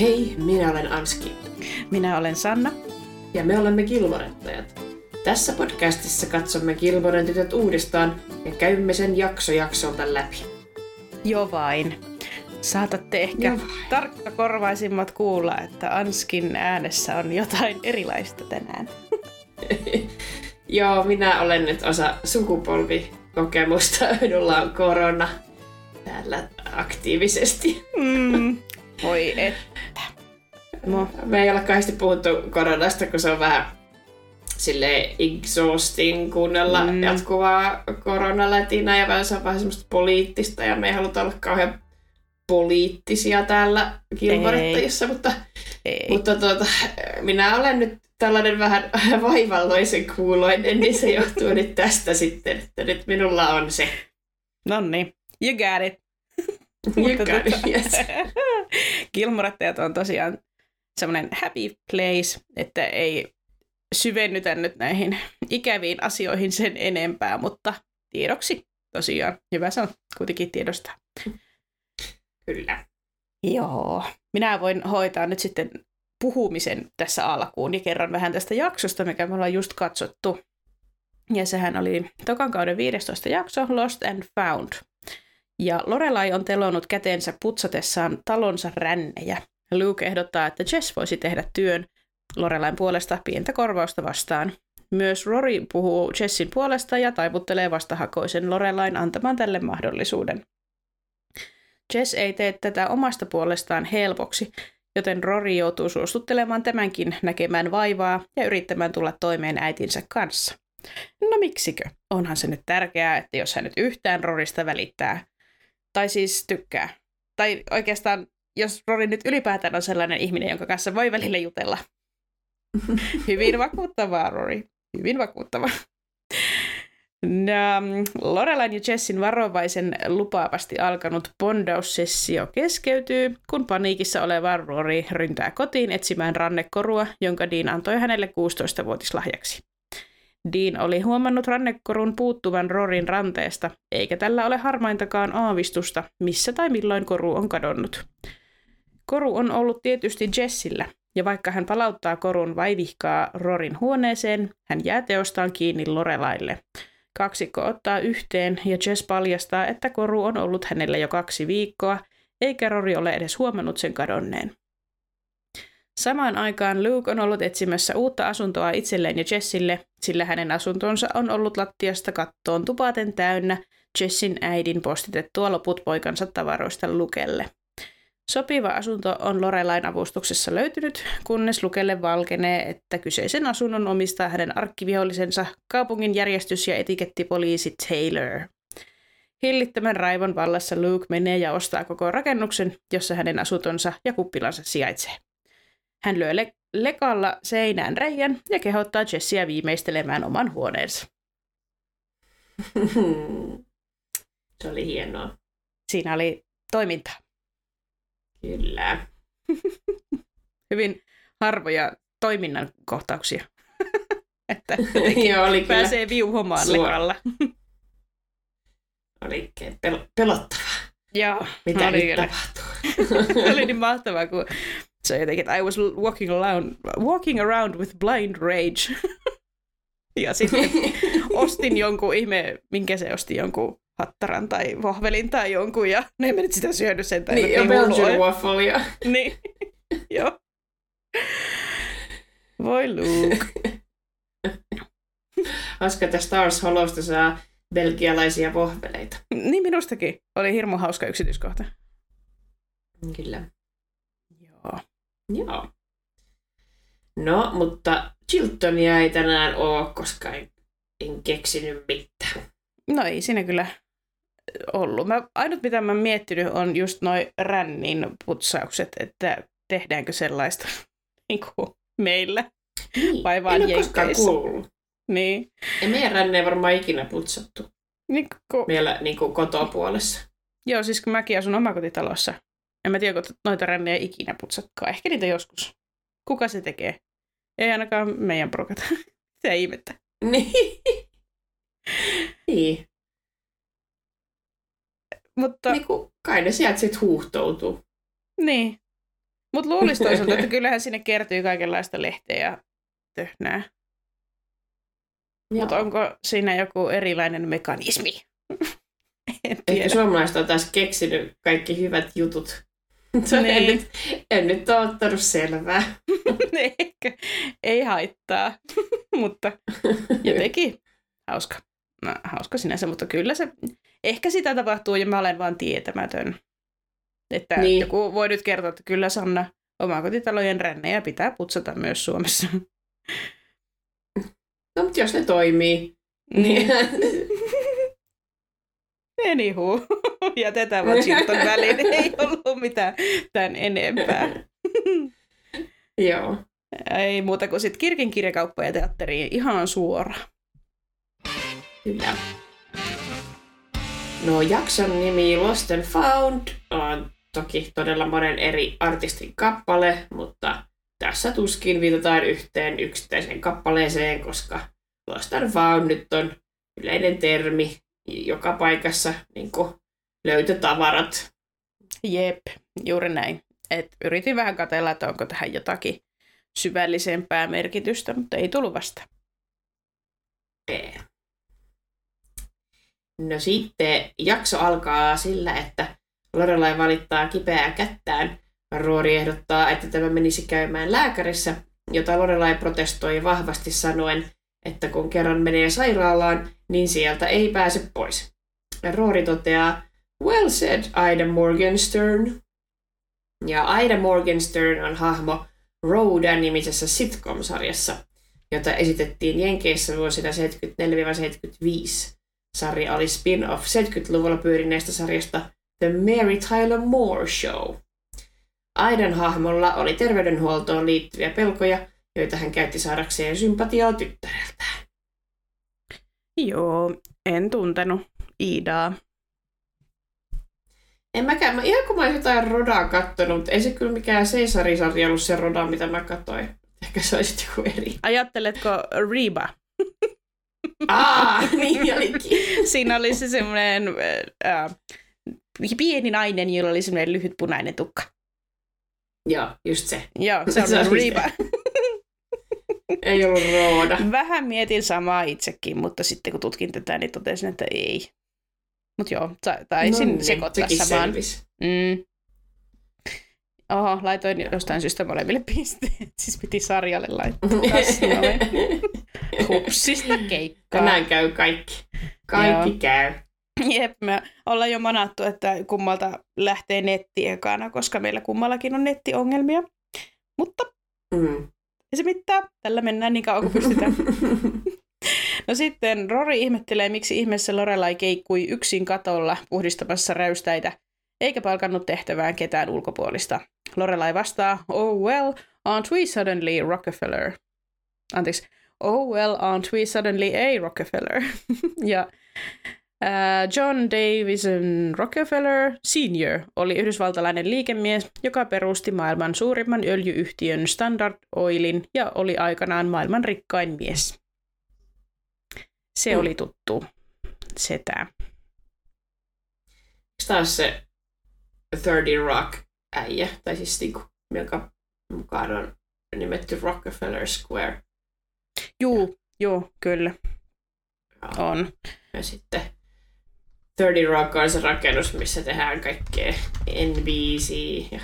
Hei, minä olen Anski. Minä olen Sanna. Ja me olemme Kilmorettajat. Tässä podcastissa katsomme Kilmoren tytöt uudestaan ja käymme sen jakso jaksolta läpi. Jo vain. Saatatte ehkä tarkkakorvaisimmat kuulla, että Anskin äänessä on jotain erilaista tänään. Joo, minä olen nyt osa sukupolvikokemusta. Minulla on korona täällä aktiivisesti. Mm, voi että. No. Me ei ole kahdesti puhuttu koronasta, kun se on vähän sille exhausting kuunnella mm. jatkuvaa koronalätinä ja vähän se on vähän semmoista poliittista ja me ei haluta olla kauhean poliittisia täällä kilparittajissa, mutta, ei. mutta tuota, minä olen nyt tällainen vähän vaivalloisen kuuloinen, niin se johtuu nyt tästä sitten, että nyt minulla on se. No niin, you got it. You got it, tota, yes. Kilmorattajat on tosiaan semmoinen happy place, että ei syvennytä nyt näihin ikäviin asioihin sen enempää, mutta tiedoksi tosiaan. Hyvä se on kuitenkin tiedostaa. Kyllä. Joo. Minä voin hoitaa nyt sitten puhumisen tässä alkuun ja kerron vähän tästä jaksosta, mikä me ollaan just katsottu. Ja sehän oli tokan kauden 15 jakso, Lost and Found. Ja Lorelai on telonut käteensä putsatessaan talonsa rännejä. Luke ehdottaa, että Jess voisi tehdä työn Lorelain puolesta pientä korvausta vastaan. Myös Rory puhuu Jessin puolesta ja taivuttelee vastahakoisen Lorelain antamaan tälle mahdollisuuden. Jess ei tee tätä omasta puolestaan helpoksi, joten Rory joutuu suostuttelemaan tämänkin näkemään vaivaa ja yrittämään tulla toimeen äitinsä kanssa. No miksikö? Onhan se nyt tärkeää, että jos hän nyt yhtään Rorista välittää, tai siis tykkää, tai oikeastaan jos Rory nyt ylipäätään on sellainen ihminen, jonka kanssa voi välillä jutella. Hyvin vakuuttavaa, Rory. Hyvin vakuuttavaa. Lorelain ja Jessin varovaisen lupaavasti alkanut bondaussessio keskeytyy, kun paniikissa oleva Rory ryntää kotiin etsimään rannekorua, jonka Dean antoi hänelle 16-vuotislahjaksi. Dean oli huomannut rannekorun puuttuvan Rorin ranteesta, eikä tällä ole harmaintakaan aavistusta, missä tai milloin koru on kadonnut. Koru on ollut tietysti Jessillä, ja vaikka hän palauttaa korun vaivihkaa Rorin huoneeseen, hän jää teostaan kiinni Lorelaille – Kaksikko ottaa yhteen ja Jess paljastaa, että koru on ollut hänellä jo kaksi viikkoa, eikä Rory ole edes huomannut sen kadonneen. Samaan aikaan Luke on ollut etsimässä uutta asuntoa itselleen ja Jessille, sillä hänen asuntonsa on ollut lattiasta kattoon tupaten täynnä Jessin äidin postitettua loput poikansa tavaroista Lukelle. Sopiva asunto on Lorelain avustuksessa löytynyt, kunnes Lukelle valkenee, että kyseisen asunnon omistaa hänen arkkivihollisensa kaupungin järjestys- ja etikettipoliisi Taylor. Hillittömän raivon vallassa Luke menee ja ostaa koko rakennuksen, jossa hänen asuntonsa ja kuppilansa sijaitsee. Hän lyö le- lekalla seinään reijän ja kehottaa Jessia viimeistelemään oman huoneensa. Se oli hienoa. Siinä oli toimintaa. Kyllä. Hyvin harvoja toiminnan kohtauksia. että Joo, oli pääsee kyllä. viuhomaan lekalla. oli pel- pelottavaa. Joo, Mitä oli nyt tapahtuu? oli niin mahtavaa, kun se jotenkin, että I was walking around, walking around with blind rage. ja sitten ostin jonkun ihme, minkä se osti jonkun hattaran tai vohvelin tai jonkun, ja ne menit sitä syödä sen. Tai niin, ja Belgian waffle. niin, joo. Voi Luke. Hauska, että Stars Hollowsta saa belgialaisia vohveleita. Niin minustakin. Oli hirmu hauska yksityiskohta. Kyllä. Joo. Joo. No, mutta Chiltonia ei tänään ole, koska en, en keksinyt mitään. No ei siinä kyllä ollut. Mä, ainut mitä mä miettinyt on just noin rännin putsaukset, että tehdäänkö sellaista niin kuin meillä niin. vai vaan en kuullut. Niin. Ei meidän ränne varmaan ikinä putsattu. Niin kun... Meillä niin kuin kotopuolessa. Joo, siis kun mäkin asun omakotitalossa. En mä tiedä, kun noita rännejä ikinä putsatkaan. Ehkä niitä joskus. Kuka se tekee? Ei ainakaan meidän. Se ihmettä. Niin. niin. Mutta... Niin kuin, kai ne sieltä sitten huuhtoutuu. Niin. Mutta luulisi toisaalta, että kyllähän sinne kertyy kaikenlaista lehteä ja töhnää. Mutta onko siinä joku erilainen mekanismi? en tiedä. Ehkä suomalaiset on taas keksinyt kaikki hyvät jutut. en, niin. nyt, en nyt ole ottanut selvää. Ehkä ei haittaa, mutta jotenkin hauska. No, hauska sinänsä, mutta kyllä se, ehkä sitä tapahtuu ja mä olen vaan tietämätön. Että niin. joku voi nyt kertoa, että kyllä Sanna, omakotitalojen rännejä pitää putsata myös Suomessa. No, mutta jos ne toimii. Niin. Anywho, jätetään Washington väliin. Ei ollut mitään tämän enempää. Joo. Ei muuta kuin sitten kirkin kirjakauppa ja teatteriin ihan suora. Kyllä. No jakson nimi Lost and Found on toki todella monen eri artistin kappale, mutta tässä tuskin viitataan yhteen yksittäiseen kappaleeseen, koska Lost and Found nyt on yleinen termi joka paikassa niin löytötavarat. Jep, juuri näin. Et yritin vähän katella, että onko tähän jotakin syvällisempää merkitystä, mutta ei tullut vasta. No sitten jakso alkaa sillä, että Lorelai valittaa kipeää kättään. Roori ehdottaa, että tämä menisi käymään lääkärissä, jota Lorelai protestoi vahvasti sanoen, että kun kerran menee sairaalaan, niin sieltä ei pääse pois. Roori toteaa, well said, Ida Morgenstern. Ja Ida Morgenstern on hahmo Rhoda-nimisessä sitcom-sarjassa, jota esitettiin Jenkeissä vuosina 74-75. Sarja oli spin-off 70-luvulla pyörineestä sarjasta The Mary Tyler Moore Show. Aidan hahmolla oli terveydenhuoltoon liittyviä pelkoja, joita hän käytti saadakseen sympatiaa tyttäreltään. Joo, en tuntenut Iidaa. En mäkään. Mä, ihan kun mä jotain Rodaa kattonut, ei se kyllä mikään Caesari-sarja ollut se Roda, mitä mä katsoin. Ehkä se olisi joku eri. Ajatteletko Reba? Aa, niin olikin. Siinä oli se semmoinen äh, pieni nainen, jolla oli semmoinen lyhyt punainen tukka. Joo, just se. Joo, se on se Reba. ei ollut Rooda. Vähän mietin samaa itsekin, mutta sitten kun tutkin tätä, niin totesin, että ei. Mutta joo, taisin no niin, sekoittaa samaan. Mm. Oho, laitoin jostain syystä molemmille pisteet. Siis piti sarjalle laittaa. Hupsista keikkaa. Tänään käy kaikki. Kaikki Joo. käy. Jep, me ollaan jo manattu, että kummalta lähtee netti ekana, koska meillä kummallakin on nettiongelmia. Mutta mm. ei se mitään. Tällä mennään niin kauan kuin pystytään. no sitten Rory ihmettelee, miksi ihmeessä Lorelai keikkui yksin katolla puhdistamassa räystäitä, eikä palkannut tehtävään ketään ulkopuolista. Lorelai vastaa, oh well, aren't we suddenly Rockefeller? Anteeksi, oh well, aren't we suddenly a Rockefeller? ja uh, John Davison Rockefeller Senior oli yhdysvaltalainen liikemies, joka perusti maailman suurimman öljyyhtiön Standard Oilin ja oli aikanaan maailman rikkain mies. Se mm. oli tuttu setä. Taas se 30 Rock äijä, tai siis niinku, jonka mukaan on nimetty Rockefeller Square. Juu, joo, kyllä. Ja. On. Ja sitten 30 Rock on se rakennus, missä tehdään kaikkea NBC ja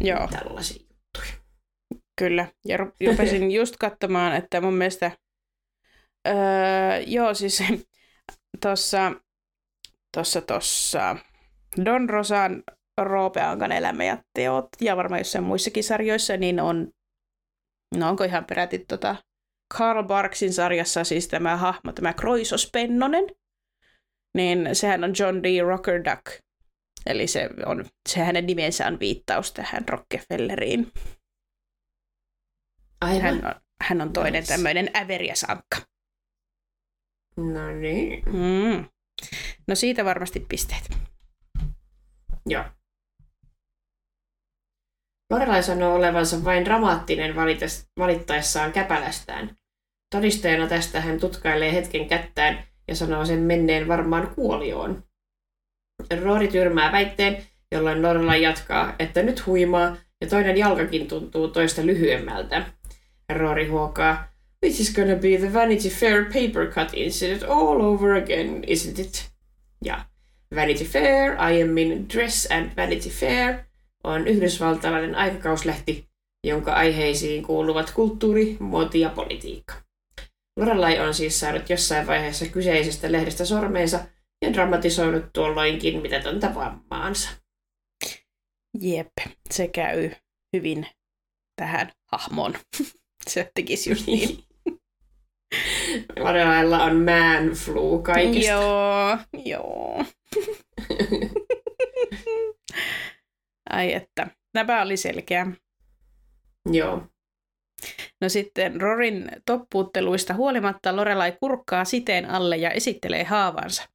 joo. tällaisia juttuja. Kyllä, ja rupesin just katsomaan, että mun mielestä, öö, joo siis tuossa, tuossa, tuossa Don Rosan Roope Ankan elämä ja teot, ja varmaan jossain muissakin sarjoissa, niin on, no onko ihan peräti tota Karl Barksin sarjassa siis tämä hahmo, tämä Kroisos Pennonen, niin sehän on John D. Rockerduck. Eli se, on, se hänen nimensä on viittaus tähän Rockefelleriin. Aivan. Hän on, hän on toinen nice. tämmöinen äveriäs ankka. No niin. Mm. No siitä varmasti pisteet. Joo. Lorelai sanoo olevansa vain dramaattinen valittaessaan käpälästään. Todisteena tästä hän tutkailee hetken kättään ja sanoo sen menneen varmaan kuolioon. Roori tyrmää väitteen jolloin Lorelai jatkaa, että nyt huimaa ja toinen jalkakin tuntuu toista lyhyemmältä. Rory huokaa, This is gonna be the Vanity Fair paper cut incident all over again, isn't it? Ja Vanity Fair, aiemmin Dress and Vanity Fair, on yhdysvaltalainen aikakauslehti, jonka aiheisiin kuuluvat kulttuuri, muoti ja politiikka. Lorelai on siis saanut jossain vaiheessa kyseisestä lehdestä sormeensa ja dramatisoinut tuolloinkin mitätöntä vammaansa. Jep, se käy hyvin tähän hahmoon. se tekisi just niin. Lorelailla on man flu kaikista. Joo, joo. Ai että, tämä oli selkeä. Joo. No sitten Rorin toppuutteluista huolimatta Lorelai kurkkaa siteen alle ja esittelee haavansa.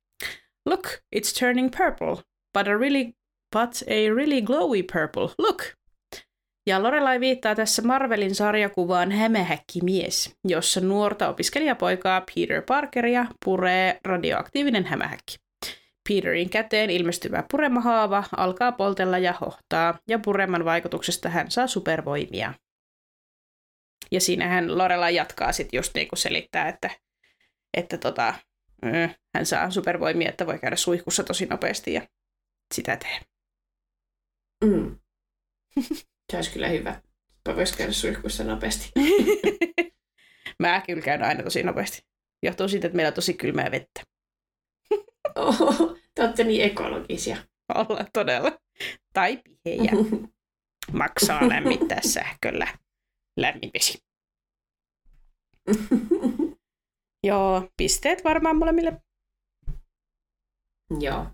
Look, it's turning purple, but a really, but a really glowy purple. Look! Ja Lorelai viittaa tässä Marvelin sarjakuvaan Hämähäkkimies, jossa nuorta opiskelijapoikaa Peter Parkeria puree radioaktiivinen hämähäkki. Peterin käteen ilmestyvä puremahaava alkaa poltella ja hohtaa, ja pureman vaikutuksesta hän saa supervoimia. Ja siinähän Lorela jatkaa sitten just niin kuin selittää, että, että tota, hän saa supervoimia, että voi käydä suihkussa tosi nopeasti ja sitä tee. Mm. Se olisi kyllä hyvä. Voisi käydä suihkussa nopeasti. Mä kyllä käyn aina tosi nopeasti. Johtuu siitä, että meillä on tosi kylmää vettä. Te olette niin ekologisia. Ollaan todella. Tai pihejä. Maksaa lämmittää sähköllä lämmin vesi. Joo, pisteet varmaan molemmille. Joo.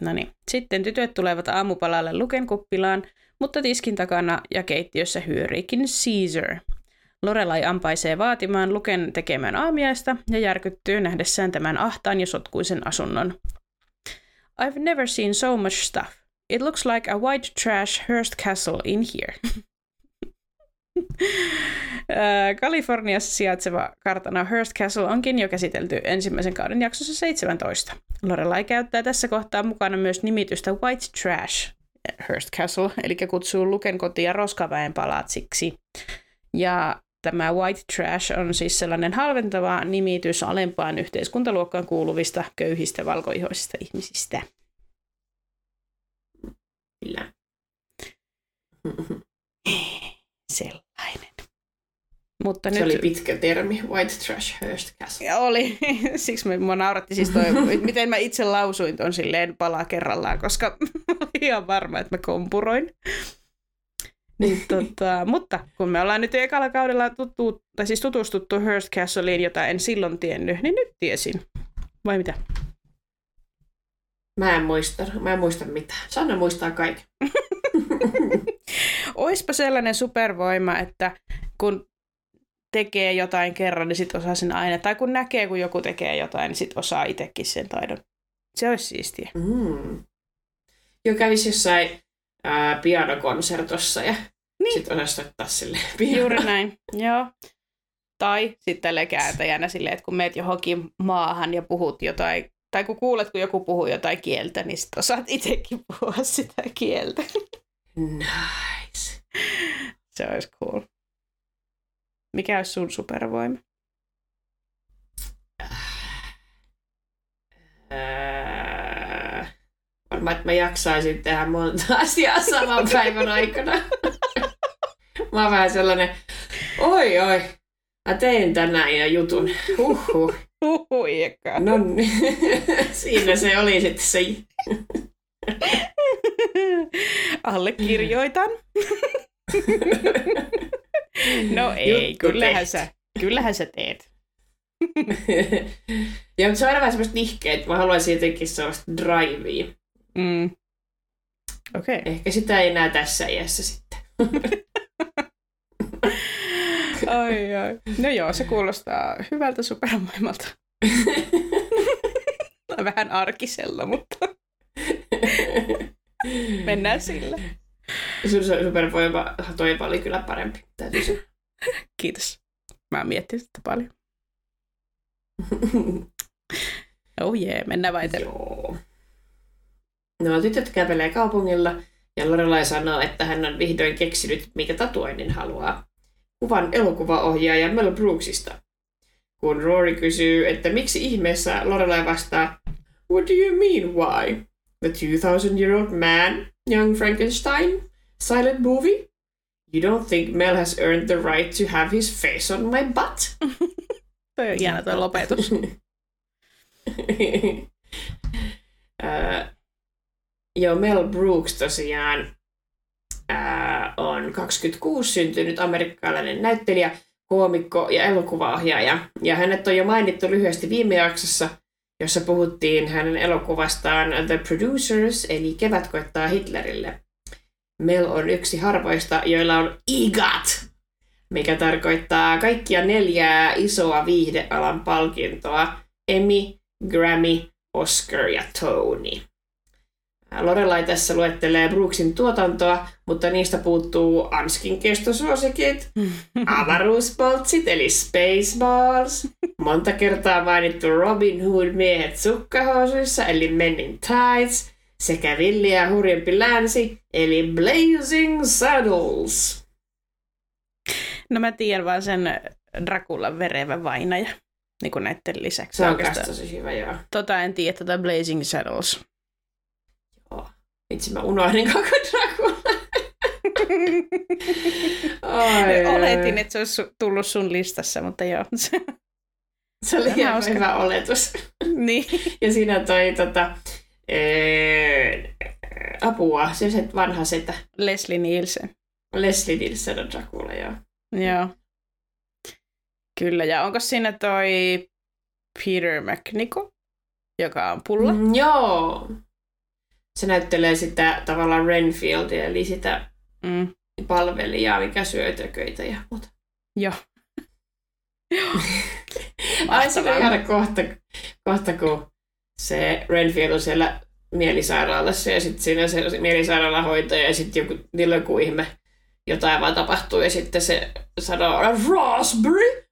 No niin. Sitten tytöt tulevat aamupalalle Luken kuppilaan, mutta tiskin takana ja keittiössä hyöriikin Caesar. Lorelai ampaisee vaatimaan Luken tekemään aamiaista ja järkyttyy nähdessään tämän ahtaan ja sotkuisen asunnon. I've never seen so much stuff. It looks like a white trash Hearst Castle in here. Kaliforniassa sijaitseva kartano Hearst Castle onkin jo käsitelty ensimmäisen kauden jaksossa 17. Lorelai käyttää tässä kohtaa mukana myös nimitystä White Trash Hearst Castle, eli kutsuu Luken kotia roskaväen palatsiksi. Ja tämä white trash on siis sellainen halventava nimitys alempaan yhteiskuntaluokkaan kuuluvista köyhistä valkoihoisista ihmisistä. Kyllä. Sellainen. Mutta Se nyt... oli pitkä termi, white trash. Ja oli. Siksi me, mua nauratti siis toi, miten mä itse lausuin ton silleen palaa kerrallaan, koska olin ihan varma, että mä kompuroin. Niin, tota, mutta kun me ollaan nyt ekalla kaudella tuttu, tai siis tutustuttu Hearst Castleiin, jota en silloin tiennyt, niin nyt tiesin. Vai mitä? Mä en muista, mä en muista mitään. Sanna muistaa kaiken. Oispa sellainen supervoima, että kun tekee jotain kerran, niin sit osaa sen aina. Tai kun näkee, kun joku tekee jotain, niin sit osaa itsekin sen taidon. Se olisi siistiä. Mm. Jo kävisi jossain ää, pianokonsertossa ja Niin. sitten osaisi soittaa sille Juuri näin, joo. Tai sitten kääntäjänä silleen, että kun meet johonkin maahan ja puhut jotain, tai kun kuulet, kun joku puhuu jotain kieltä, niin sit osaat itsekin puhua sitä kieltä. Nice. Se olisi cool. Mikä olisi sun supervoima? Ää, varmaan, että mä jaksaisin tehdä monta asiaa saman päivän aikana. mä oon vähän sellainen, oi oi, mä tein tänään ja jutun. Huhhuh. Huijakka. No niin. siinä se oli sitten se. Allekirjoitan. no ei, Juttu kyllähän tehty. sä, kyllähän sä teet. ja se on aina vähän semmoista nihkeä, että mä haluaisin jotenkin sellaista drivea. Mm. Okei. Okay. Ehkä sitä ei enää tässä iässä sitten. Ai, ai. No joo, se kuulostaa hyvältä supervoimalta. Tai vähän arkisella, mutta mennään sillä. Sun supervoima toiva oli kyllä parempi. Täytyy sanoa. Kiitos. Mä miettin sitä paljon. Oh jee, yeah, mennään vai etelään. Joo. No tytöt kävelee kaupungilla ja Lorelai sanoo, että hän on vihdoin keksinyt, mikä tatuoinnin haluaa. Kuvan elokuvaohjaaja Mel Brooksista. Kun Rory kysyy, että miksi ihmeessä Lorelai vastaa, What do you mean why? The 2000 year old man, young Frankenstein? Silent movie? You don't think Mel has earned the right to have his face on my butt? Toi on hieno toi lopetus. Äh, joo, Mel Brooks tosiaan äh, on 26 syntynyt amerikkalainen näyttelijä, koomikko ja elokuvaohjaaja. Ja hänet on jo mainittu lyhyesti viime jaksossa, jossa puhuttiin hänen elokuvastaan The Producers, eli Kevät koittaa Hitlerille. Mel on yksi harvoista, joilla on EGOT, mikä tarkoittaa kaikkia neljää isoa viihdealan palkintoa, Emmy, Grammy, Oscar ja Tony. Lorelai tässä luettelee Brooksin tuotantoa, mutta niistä puuttuu Anskin kestosuosikit, avaruuspoltsit eli Spaceballs, monta kertaa mainittu Robin Hood miehet sukkahousuissa eli Men in Tights, sekä villi ja hurjempi länsi eli Blazing Saddles. No mä tiedän vaan sen Drakulan verevä vainaja, niin kuin näiden lisäksi. Se on tosi hyvä, joo. Tota en tiedä, tota Blazing Saddles. Itse mä unohdin koko Dracula. Ai, Oletin, että se olisi tullut sun listassa, mutta joo. Se oli ihan hauska. hyvä oletus. niin. Ja siinä toi tota, ee, apua, se se vanha setä. Leslie Nielsen. Leslie Nielsen on Dracula, joo. Joo. Kyllä, ja onko siinä toi Peter McNichol, joka on pulla? Mm, joo. Se näyttelee sitä tavallaan Renfieldia, eli sitä Mm. palvelijaa, mikä syö tököitä ja muuta. Joo. Ai se on kohta, kohta, kun se Renfield on siellä mielisairaalassa ja sitten siinä se mielisairaalahoitaja ja sitten joku, niillä on joku ihme jotain vaan tapahtuu ja sitten se sanoo raspberry,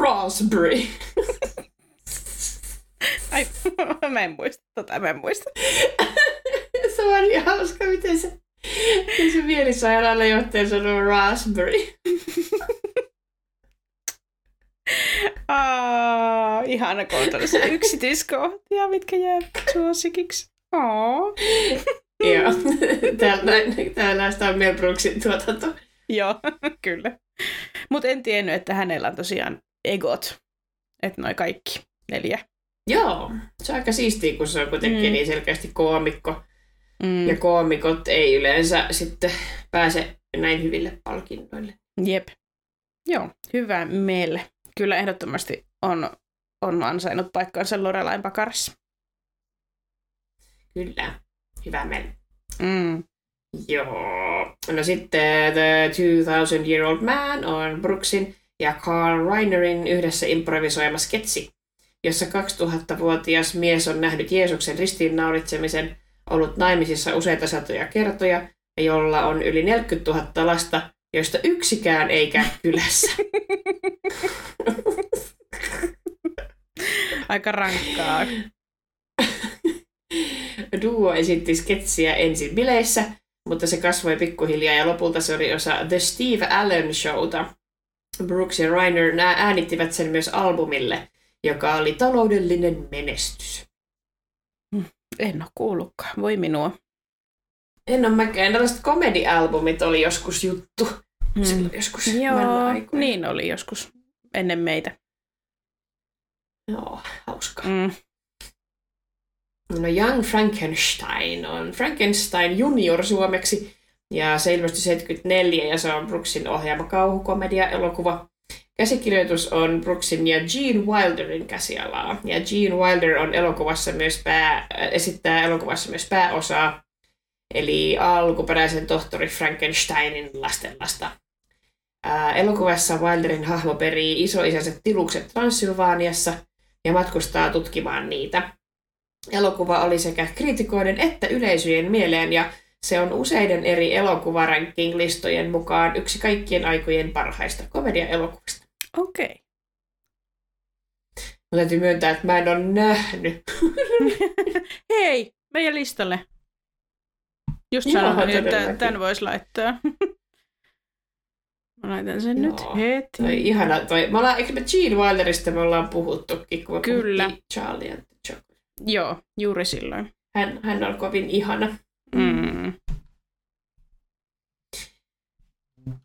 raspberry. Ai, mä en muista tota, mä en muista. se on niin hauska, miten se, miten se mielisairaalajohtaja sanoo raspberry. Aa, ihana kun on tällaisia yksityiskohtia, mitkä jää suosikiksi. Aa. Joo, tällaista on Mel Brooksin tuotanto. Joo, kyllä. Mutta en tiennyt, että hänellä on tosiaan egot. Että noi kaikki neljä. Joo, se on aika siistiä, kun se on kuitenkin Mm. niin selkeästi koomikko. Mm. Ja koomikot ei yleensä sitten pääse näin hyville palkinnoille. Jep. Joo, hyvä meille. Kyllä ehdottomasti on, on ansainnut paikkansa Lorelain pakarissa. Kyllä, hyvä meni. Mm. Joo. No sitten The 2000 Year Old Man on Brooksin ja Carl Reinerin yhdessä improvisoima sketsi, jossa 2000-vuotias mies on nähnyt Jeesuksen ristiinnauritsemisen, ollut naimisissa useita satoja kertoja ja jolla on yli 40 000 lasta, joista yksikään ei käy kylässä. Aika rankkaa. Duo esitti sketsiä ensin bileissä, mutta se kasvoi pikkuhiljaa ja lopulta se oli osa The Steve Allen Showta. Brooks ja Reiner äänittivät sen myös albumille, joka oli taloudellinen menestys. En ole kuullutkaan. Voi minua. En ole mäkään. Tällaiset komedialbumit oli joskus juttu. Mm. Silloin joskus Joo, niin oli joskus ennen meitä. Joo, hauskaa. Mm. No Young Frankenstein on Frankenstein junior suomeksi ja se ilmestyi 74 ja se on Brooksin ohjaama kauhukomedia-elokuva. Käsikirjoitus on Brooksin ja Gene Wilderin käsialaa ja Gene Wilder on elokuvassa myös pää, äh, esittää elokuvassa myös pääosaa eli alkuperäisen tohtori Frankensteinin lastenlasta. Ää, elokuvassa Wilderin hahmo perii isoisänsä tilukset Transylvaaniassa ja matkustaa tutkimaan niitä. Elokuva oli sekä kriitikoiden että yleisöjen mieleen ja se on useiden eri elokuvaranking-listojen mukaan yksi kaikkien aikojen parhaista komedia-elokuvista. Okei. Okay. Mutta täytyy myöntää, että mä en ole nähnyt. Hei, meidän listalle. Just sanoin, että tämän voisi laittaa. Mä laitan sen Joo. nyt heti. Toi ihana toi. Me ollaan, eikö me Gene Wilderista me ollaan puhuttukin, kun Kyllä. Charlie and the Chocolate. Joo, juuri silloin. Hän, hän on kovin ihana Mm,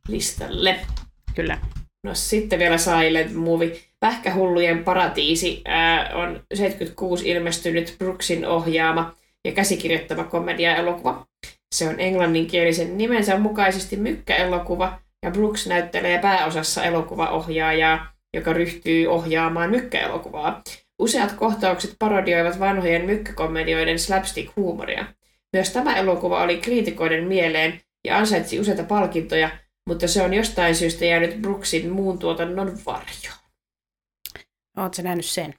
listalle. kyllä. No sitten vielä Silent Movie. Pähkähullujen paratiisi ää, on 76 ilmestynyt Brooksin ohjaama ja käsikirjoittama komedia-elokuva. Se on englanninkielisen nimensä mukaisesti mykkäelokuva ja Brooks näyttelee pääosassa elokuvaohjaajaa, joka ryhtyy ohjaamaan mykkäelokuvaa. Useat kohtaukset parodioivat vanhojen mykkäkomedioiden slapstick-huumoria. Myös tämä elokuva oli kriitikoiden mieleen ja ansaitsi useita palkintoja, mutta se on jostain syystä jäänyt Brooksin muun tuotannon varjoon. Oletko nähnyt sen?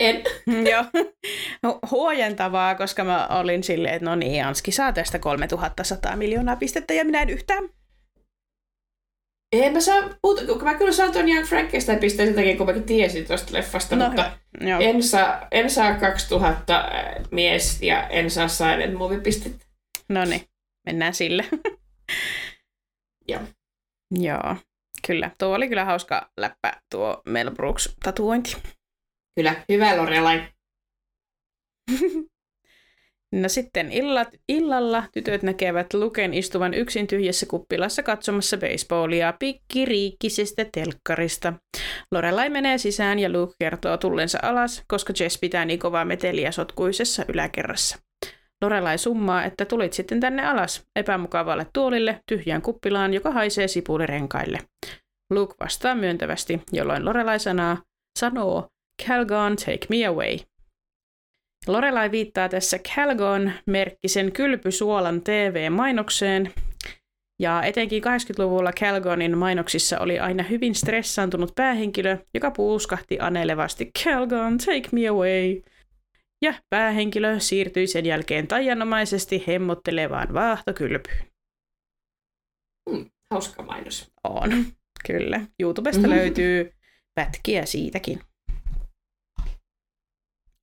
En. Joo. No, huojentavaa, koska mä olin silleen, että no niin, Anski saa tästä 3100 miljoonaa pistettä ja minä en yhtään. En mä saa, kun mä kyllä saan ton Young Frankenstein pisteen sen takia, kun mäkin tiesin tuosta leffasta, No mutta Joo. en saa, en saa 2000 äh, mies ja en saa Silent Movie pistettä. No niin, mennään sille. Joo. Joo, kyllä. Tuo oli kyllä hauska läppä, tuo Mel Brooks-tatuointi. Kyllä, hyvä Lorelai. No sitten illat, illalla tytöt näkevät Luken istuvan yksin tyhjässä kuppilassa katsomassa baseballia pikkiriikkisestä telkkarista. Lorelai menee sisään ja Luke kertoo tullensa alas, koska Jess pitää niin kovaa meteliä sotkuisessa yläkerrassa. Lorelai summaa, että tulit sitten tänne alas, epämukavalle tuolille, tyhjään kuppilaan, joka haisee sipulirenkaille. Luke vastaa myöntävästi, jolloin Lorelai sanoo, sanoo Calgon, take me away. Lorelai viittaa tässä Calgon-merkkisen kylpysuolan TV-mainokseen, ja etenkin 80-luvulla Calgonin mainoksissa oli aina hyvin stressaantunut päähenkilö, joka puuskahti anelevasti Calgon, take me away. Ja päähenkilö siirtyi sen jälkeen taianomaisesti hemmottelevaan vaahtokylpyyn. Hauska mainos. On, kyllä. YouTubesta Mhm. löytyy pätkiä siitäkin.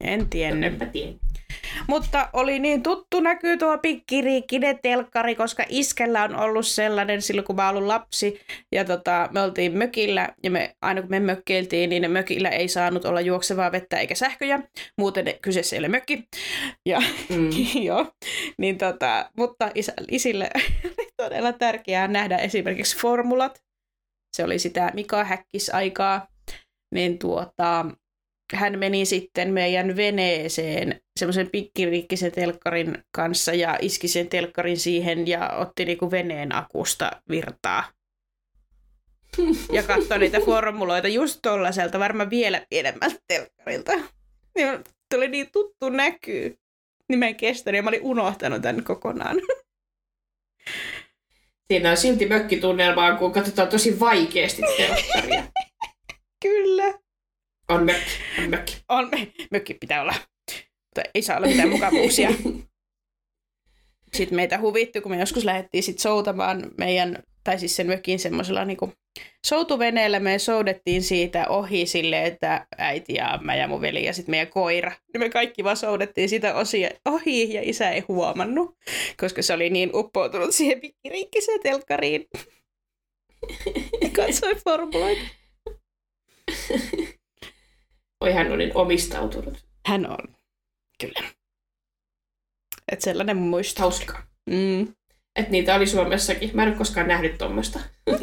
En tiennyt. Enpä. Mutta oli niin tuttu näkyy tuo pikkiriikkinen telkkari, koska iskellä on ollut sellainen silloin, kun mä olin lapsi. Ja tota, me oltiin mökillä, ja me, aina kun me mökkeiltiin, niin mökillä ei saanut olla juoksevaa vettä eikä sähköjä. Muuten kyseessä ei ole mökki. Ja, Mm. joo. Niin tota, mutta isä, isille oli todella tärkeää nähdä esimerkiksi formulat. Se oli sitä Mika Häkkis-aikaa. Niin tuota, hän meni sitten meidän veneeseen semmoisen pikkiriikkisen telkkarin kanssa ja iski sen telkkarin siihen ja otti niinku veneen akusta virtaa. Ja katsoi niitä formuloita just tollaselta, varmaan vielä pienemmältä telkkarilta. Niin tuli niin tuttu näkyy. Niin mä en kestänyt ja mä olin unohtanut tämän kokonaan. Siinä on silti mökkitunnelmaa, kun katsotaan tosi vaikeasti telkkaria. Kyllä. On mökki, on mökki. On, mökki pitää olla. Mutta ei saa olla mitään mukavuuksia. Sitten meitä huvitti, kun me joskus lähdettiin sit soutamaan meidän, tai siis sen mökin semmoisella niinku soutuveneellä. Me soudettiin siitä ohi sille, että äiti ja mä ja mun veli ja sitten meidän koira. Niin me kaikki vaan soudettiin sitä osia ohi ja isä ei huomannut, koska se oli niin uppoutunut siihen pikkiriikkiseen telkkariin. Katsoi formuloita. Oi hän oli omistautunut. Hän on, kyllä. Et sellainen muisto. Hauskaa. Mm. Että niitä oli Suomessakin. Mä en ole koskaan nähnyt tuommoista.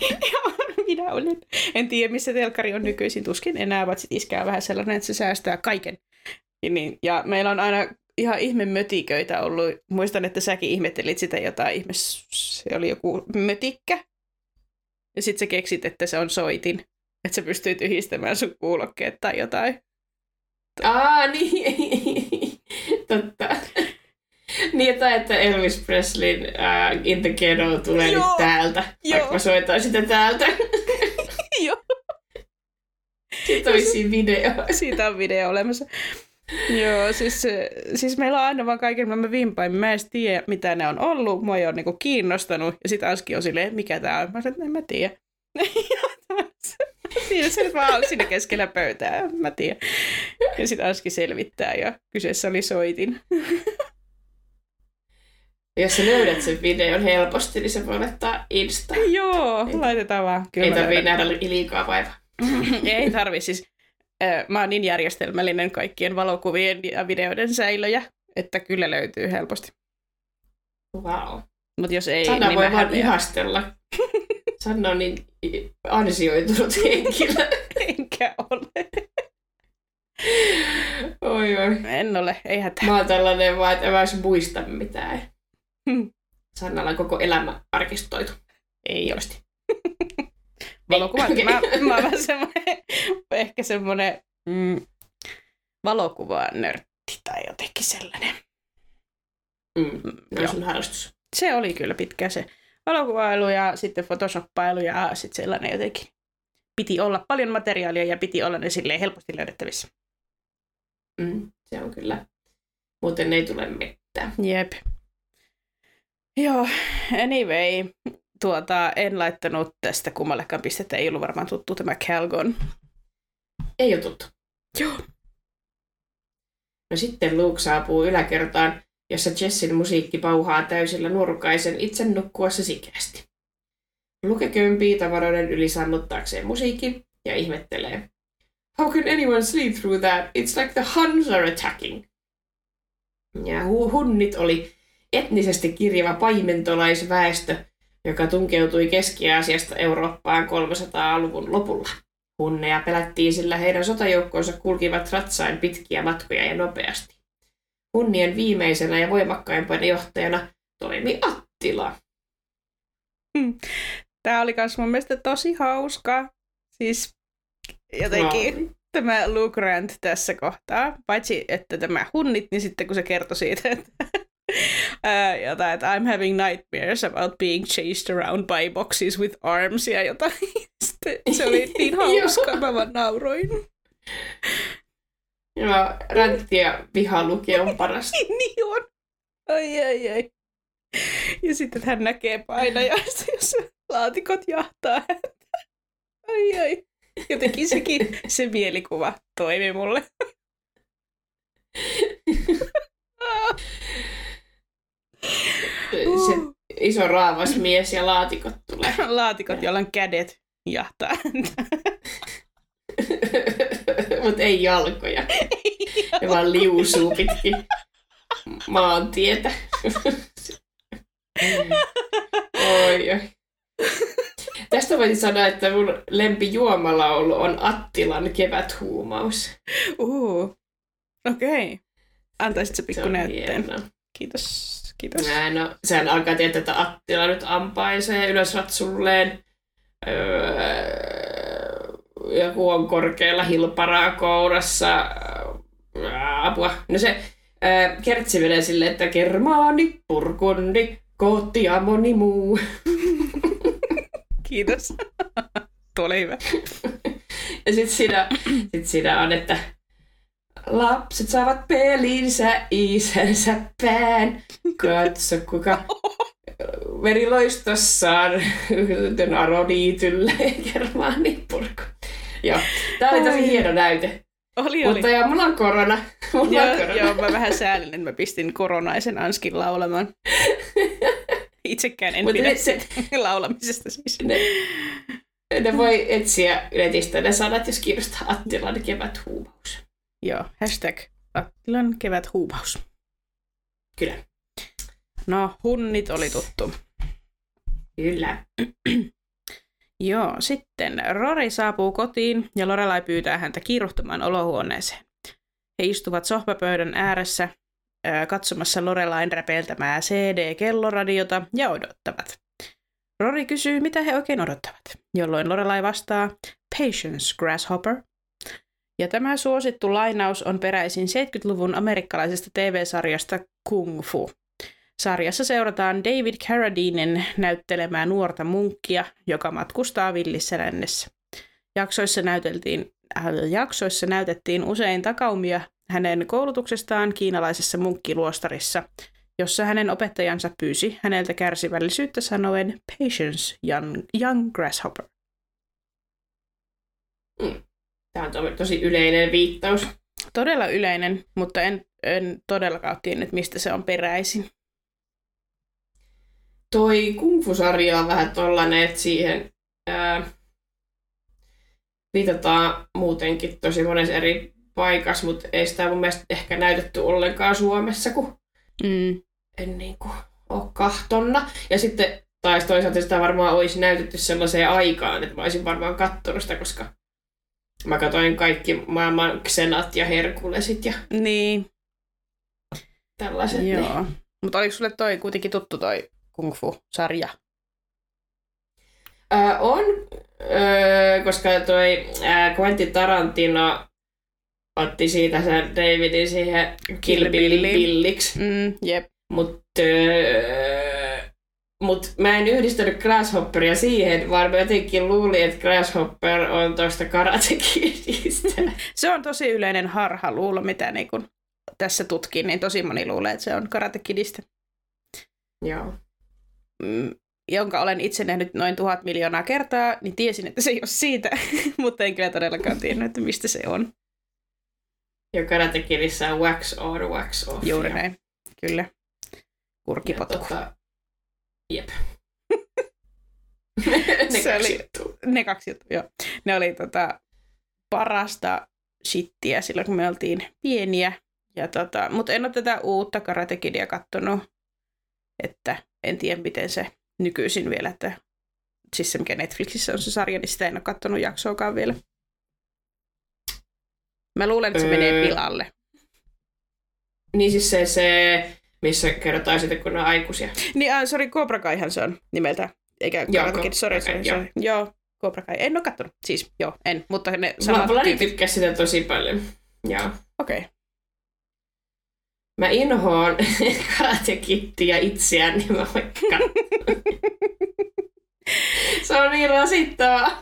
Minä olen. En tiedä, missä telkkari on nykyisin. Tuskin enää, vaan sit iskä on vähän sellainen, että se säästää kaiken. Ja, niin, ja meillä on aina ihan ihme mötiköitä ollut. Muistan, että säkin ihmettelit sitä jotain ihme... Se oli joku mötikkä. Ja sitten sä keksit, että se on soitin. Että sä pystyy tyhjistämään sun kuulokkeet tai jotain. Aa, niin. Totta. Niin, että, että Elvis Presleyn uh, In the Ghetto tulee Joo. nyt täältä. Joo. Vaikka mä soitan sitä täältä. Joo. Sitten olisi siinä video. Siitä on video olemassa. Joo, siis, se- siis meillä on aina vaan kaiken maailman vimpain. Mä en edes tiedä, mitä ne on ollut. Mua ei ole niinku kiinnostanut. Ja sitten Aski on silleen, mikä tää on. Mä sanoin, että en mä tiedä. Siinä se nyt vaan on siinä keskellä pöytää. Mä tiedän. Ja sitten Aski selvittää ja kyseessä oli soitin. Jos sä löydät sen videon helposti, niin se voi laittaa Insta. Joo, laitetaan vaan. Kyllä Ei tarvii nähdä liikaa vaivaa. Ei tarvi siis. Mä oon niin järjestelmällinen kaikkien valokuvien ja videoiden säilöjä, että kyllä löytyy helposti. Wow. Mutta jos ei, Sanna niin voi vaan ihastella. Sanna on niin ansioitunut henkilö. Enkä ole. Oi oi. En ole, ei hätää. Mä oon tällainen vaan, että en mä muista mitään. Hmm. Sannalla on koko elämä arkistoitu. Ei. Hienosti. Valokuvat. Okei. Mä, mä vähän semmoinen, ehkä semmoinen mm, valokuvanörtti tai jotenkin sellainen. Mm. Mm, harrastus. Se oli kyllä pitkä se valokuvailu ja sitten photoshoppailu ja sitten sellainen jotenkin. Piti olla paljon materiaalia ja piti olla ne silleen helposti löydettävissä. Mm. Se on kyllä. Muuten ei tule mitään. Jep. Joo, anyway, tuota, en laittanut tästä kummallekaan pistettä, ei ollut varmaan tuttu tämä Calgon. Ei ole tuttu. Joo. No sitten Luke saapuu yläkertaan, jossa Jessin musiikki pauhaa täysillä nurkaisen itse nukkuessa sikeästi. Luke kömpii tavaroiden yli sammuttaakseen musiikin ja ihmettelee. How can anyone sleep through that? It's like the Huns are attacking. Ja hu- hunnit oli etnisesti kirjava paimentolaisväestö, joka tunkeutui Keski-Aasiasta Eurooppaan 300-luvun lopulla. Hunneja pelättiin, sillä heidän sotajoukkonsa kulkivat ratsain pitkiä matkoja ja nopeasti. Hunnien viimeisenä ja voimakkaimpana johtajana toimi Attila. Tämä oli myös mun mielestä tosi hauska. Siis jotenkin No, tämä Luke Grant tässä kohtaa. Paitsi, että tämä hunnit, niin sitten kun se kertoi siitä, että ää, jotain, että I'm having nightmares about being chased around by boxes with arms ja jotain. Sitten se oli niin hauska, mä vaan nauroin. Ja räntti ja vihaluki on parasta. niin on. Ai ai ai. Ja sitten hän näkee painajasta, jos laatikot jahtaa häntä. Ai ai. Jotenkin sekin, se mielikuva toimi mulle. Se iso raavas mies ja laatikot tulee. Laatikot, joilla on kädet jahtaa häntä. Mutta ei jalkoja. Ne vaan liusuu pitkin maantietä. oi, oi. Tästä voisin sanoa, että mun lempijuomalaulu on Attilan keväthuumaus. Uh. Okei. Okay. Antaisit se pikku näytteen. Kiitos. Kiitos. Nää, no, sehän alkaa tietää, että Attila nyt ampaisee ylös ratsulleen. Öö, joku on korkealla hilparaa kourassa. Öö, apua. No se öö, kertsi menee silleen, että kermaani, purkundi, kootti ja moni muu. Kiitos. Tuo oli hyvä. Ja sit siinä, sit siinä on, että lapset saavat pelinsä isänsä pään. Katso kuka veriloistossaan yhden aroniitylle kermaani purku. Joo, tää oli tosi hieno näyte. Oli, oli. Mutta joo, mulla on korona. Mulla on Joo, korona. joo, mä vähän säälin, että mä pistin koronaisen Anskin laulamaan. Itsekään en Mutta pidä ne- se- laulamisesta siis. Ne, ne voi etsiä netistä ne sanat, jos kiinnostaa Attilan keväthuumaus. Joo, hashtag Attilan kevät huupaus. Kyllä. No, hunnit oli tuttu. Kyllä. Joo, sitten Rory saapuu kotiin ja Lorelai pyytää häntä kiiruhtamaan olohuoneeseen. He istuvat sohvapöydän ääressä ää, katsomassa Lorelain räpeltämää CD-kelloradiota ja odottavat. Rory kysyy, mitä he oikein odottavat, jolloin Lorelai vastaa Patience, Grasshopper. Ja tämä suosittu lainaus on peräisin 70-luvun amerikkalaisesta TV-sarjasta Kung Fu. Sarjassa seurataan David Carradinen näyttelemää nuorta munkkia, joka matkustaa villissä lännessä. Jaksoissa, näyteltiin, äh, jaksoissa näytettiin usein takaumia hänen koulutuksestaan kiinalaisessa munkkiluostarissa, jossa hänen opettajansa pyysi häneltä kärsivällisyyttä sanoen Patience, young, young grasshopper. Tämä on to- tosi yleinen viittaus. Todella yleinen, mutta en, en todellakaan tiennyt, mistä se on peräisin. Toi Kung Fu-sarja on vähän tollanen, että siihen ää, viitataan muutenkin tosi monessa eri paikassa, mutta ei sitä mun mielestä ehkä näytetty ollenkaan Suomessa, kun Mm. en niin kuin ole kahtonna. Ja sitten taas toisaalta sitä varmaan olisi näytetty sellaiseen aikaan, että mä olisin varmaan kattonut sitä, koska mä katsoin kaikki maailman Xenat ja Herkulesit ja Niin, tällaiset. niin- joo. Mutta oliko sulle toi kuitenkin tuttu toi Kung Fu-sarja? Äh, on, äh, koska toi äh, Quentin Tarantino otti siitä sen Davidin siihen billiksi. Mm, jep. Mutta äh, mut mä en yhdistänyt Grasshopperia siihen, vaan mä jotenkin luulin, että Grasshopper on tuosta Karate. Se on tosi yleinen harhaluulo, mitä niin kun tässä tutkin, niin tosi moni luulee, että se on Karate Kidistä. Joo. Mm, jonka olen itse nähnyt noin tuhat miljoonaa kertaa, niin tiesin, että se ei ole siitä, mutta en kyllä todellakaan tiennyt, että mistä se on. Ja Karate Kidissä wax on, wax off. Juuri ja, näin, kyllä. ja Kurkipotku. tota, jep. Se ne oli- kaksi juttua. Ne kaksi juttua, joo. Ne oli tota, parasta shittiä silloin, kun me oltiin pieniä. Ja tota, mutta en ole tätä uutta Karate Kidia kattonut, että en tiedä, miten se nykyisin vielä, että siis se, mikä Netflixissä on se sarja, niin sitä en ole kattonut jaksoakaan vielä. Mä luulen, että se Öö. menee pilalle. Niin siis se, se missä kerrotaan sitten, kun ne on aikuisia. Niin, ah, sori, Cobra Kaihan se on nimeltä. Eikä Joo, Karate Kid, sori, Kai, sori, sori. Joo, Cobra Kai. En ole kattonut. Siis, joo, en. Mutta ne Mä samat Vladi tyypit. tykkäsi sitä tosi paljon. Joo. Okei. Okay. Mä inhoon Karate Kittiä itseään, niin mä vaikka Se on niin rasittavaa.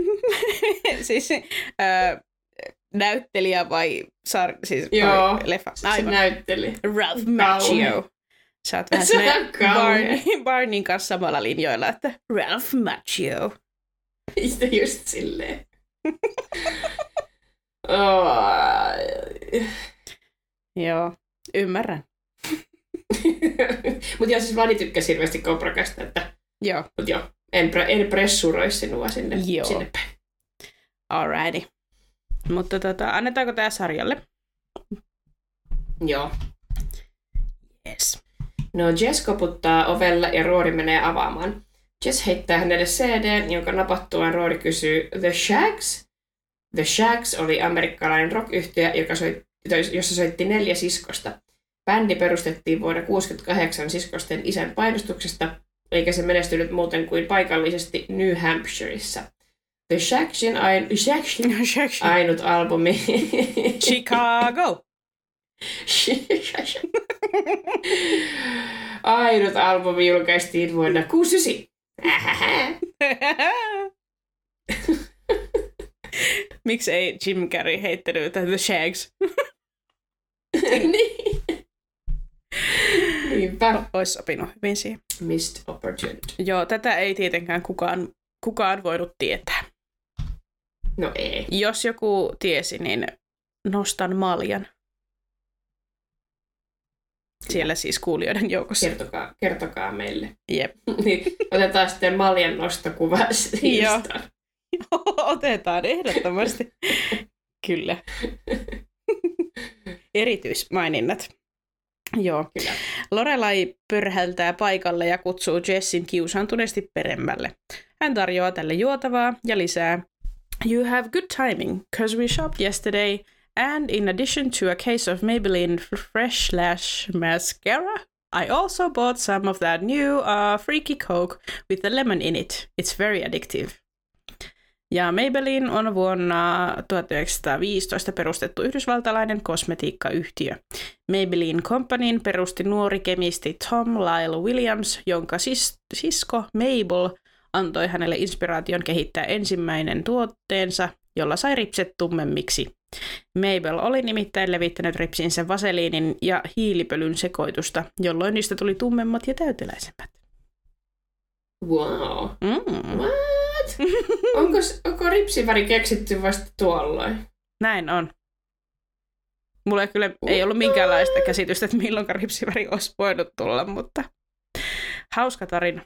siis öö, näyttelijä vai sar, siis Joo, vai leffa? Se Aivan. näytteli. Ralph. Macchio. Sä oot vähän kauhea. Barney, Barneyn kanssa samalla linjoilla, että Ralph Macchio. Just, just silleen. oh. Joo, ymmärrän. Mutta joo, siis Vladi tykkäsi hirveästi Cobra Kaista, että Joo, mut joo, en, pre, en pressuroi sinua sinne, Joo. sinne päin. alrighty. Mutta tota, annetaanko tää sarjalle? Joo. Yes. No Jess koputtaa ovella ja Roori menee avaamaan. Jess heittää hänelle CD, jonka napattuaan Roori kysyy The Shags? The Shags oli amerikkalainen rock-yhtiö, joka soitti, jossa soitti neljä siskosta. Bändi perustettiin vuonna 1968 siskosten isän painostuksesta, eikä se menestynyt muuten kuin paikallisesti New Hampshireissa. The Shagsin, ain, ainut albumi Chicago! Ainut albumi julkaistiin vuonna 69. Miksi ei Jim Carrey heittänyt The Shags? Niin. Niinpä. Ois sopinut hyvin siihen. Missed opportunity. Joo, tätä ei tietenkään kukaan, kukaan voinut tietää. No ei. Jos joku tiesi, niin nostan maljan. Siellä siis kuulijoiden joukossa. Kertokaa, kertokaa meille. Jep. Niin, otetaan sitten maljan nostokuva Joo. Otetaan ehdottomasti. Kyllä. Erityismaininnat. Joo. Kyllä. Lorelai pörhältää paikalle ja kutsuu Jessin kiusaantuneesti peremmälle. Hän tarjoaa tälle juotavaa ja lisää You have good timing, cause we shopped yesterday, and in addition to a case of Maybelline Fresh Lash Mascara, I also bought some of that new uh, Freaky Coke with a lemon in it. It's very addictive. Ja Maybelline on vuonna 1915 perustettu yhdysvaltalainen kosmetiikkayhtiö. Maybelline Companyn perusti nuori kemisti Tom Lyle Williams, jonka sis- sisko Mabel antoi hänelle inspiraation kehittää ensimmäinen tuotteensa, jolla sai ripset tummemmiksi. Mabel oli nimittäin levittänyt ripsinsä vaseliinin ja hiilipölyn sekoitusta, jolloin niistä tuli tummemmat ja täyteläisemmät. Wow. Mm. What? Onko, onko ripsiväri keksitty vasta tuolloin? Näin on. Mulla ei kyllä ei ollut minkäänlaista käsitystä, että milloin ripsiväri olisi voinut tulla, mutta Hauska tarina.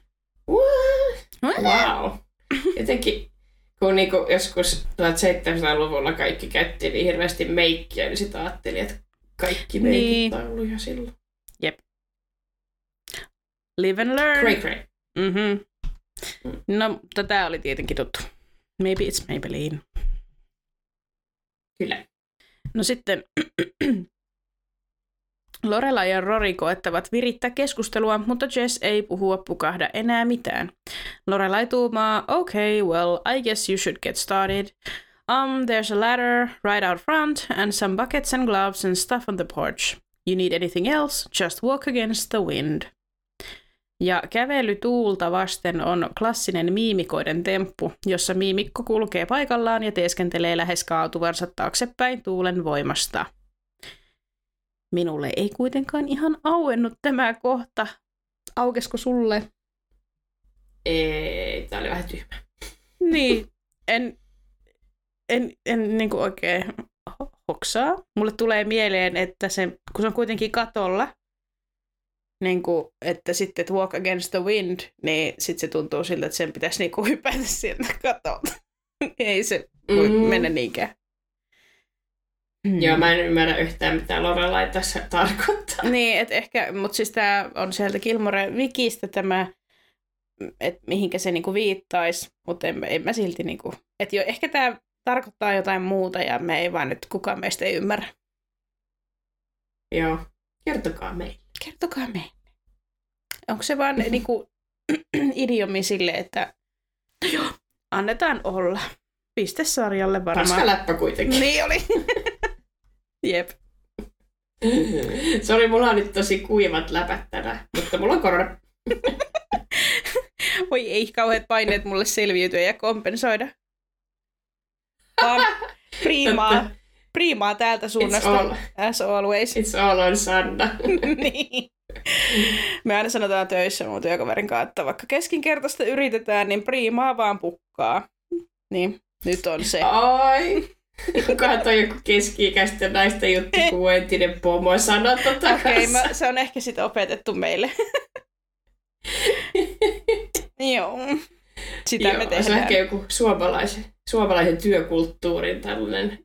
What? Wow. Jotenkin, kun niinku joskus 1700-luvulla kaikki käytti niin hirveästi meikkiä, niin sitä ajattelin, että kaikki meikit Niin. niin. on ollut jo silloin. Live and learn. Cray cray. Mm-hmm. No, tätä oli tietenkin tuttu. Maybe it's Maybelline. Kyllä. No sitten Lorela ja Rory koettavat virittää keskustelua, mutta Jess ei puhua pukahda enää mitään. Lorelai tuumaa, okay, well, I guess you should get started. Um, there's a ladder right out front, and some buckets and gloves and stuff on the porch. You need anything else, just walk against the wind. Ja kävely tuulta vasten on klassinen miimikoiden temppu, jossa miimikko kulkee paikallaan ja teeskentelee lähes kaatuvansa taaksepäin tuulen voimasta. Minulle ei kuitenkaan ihan auennut tämä kohta. Aukesko sulle? Ei, tää oli vähän tyhmä. Niin, en, en, en niin kuin oikein ho- hoksaa. Mulle tulee mieleen, että se, kun se on kuitenkin katolla, niin kuin, että sitten että walk against the wind, niin sitten se tuntuu siltä, että sen pitäisi niin kuin hypätä sieltä katolta. Ei se voi Mm. mennä niinkään. Mm. Joo, mä en ymmärrä yhtään, mitä Lorelai tässä tarkoittaa. Niin, että ehkä, mutta siis tämä on sieltä Kilmore Wikistä tämä, että mihinkä se niinku viittaisi, mutta en, en mä silti niinku, että jo, ehkä tämä tarkoittaa jotain muuta ja me ei vaan nyt, kukaan meistä ei ymmärrä. Joo, kertokaa meille. Kertokaa meille. Onko se vaan niinku idiomi sille, että no joo, annetaan olla. Piste sarjalle Paska varmaan. läppä kuitenkin. Niin oli. Jep. Sori, mulla on nyt tosi kuivat läpät tänään, mutta mulla on korona. Voi ei kauheat paineet mulle selviytyä ja kompensoida. Vaan priimaa, Totta. Priimaa täältä It's suunnasta, all, as always. it's all on Sanna. niin. Me aina sanotaan töissä mun työkaverin kanssa, että vaikka keskinkertaista yritetään, niin priimaa vaan pukkaa. Niin, nyt on se. Ai. Onkohan toi joku keski-ikäisten naisten juttu, kun entinen pomo sanoi tota Okei, okay, se on ehkä sitten opetettu meille. Joo. Sitä Joo, me se on tehdään. ehkä joku suomalaisen, suomalaisen työkulttuurin tällainen,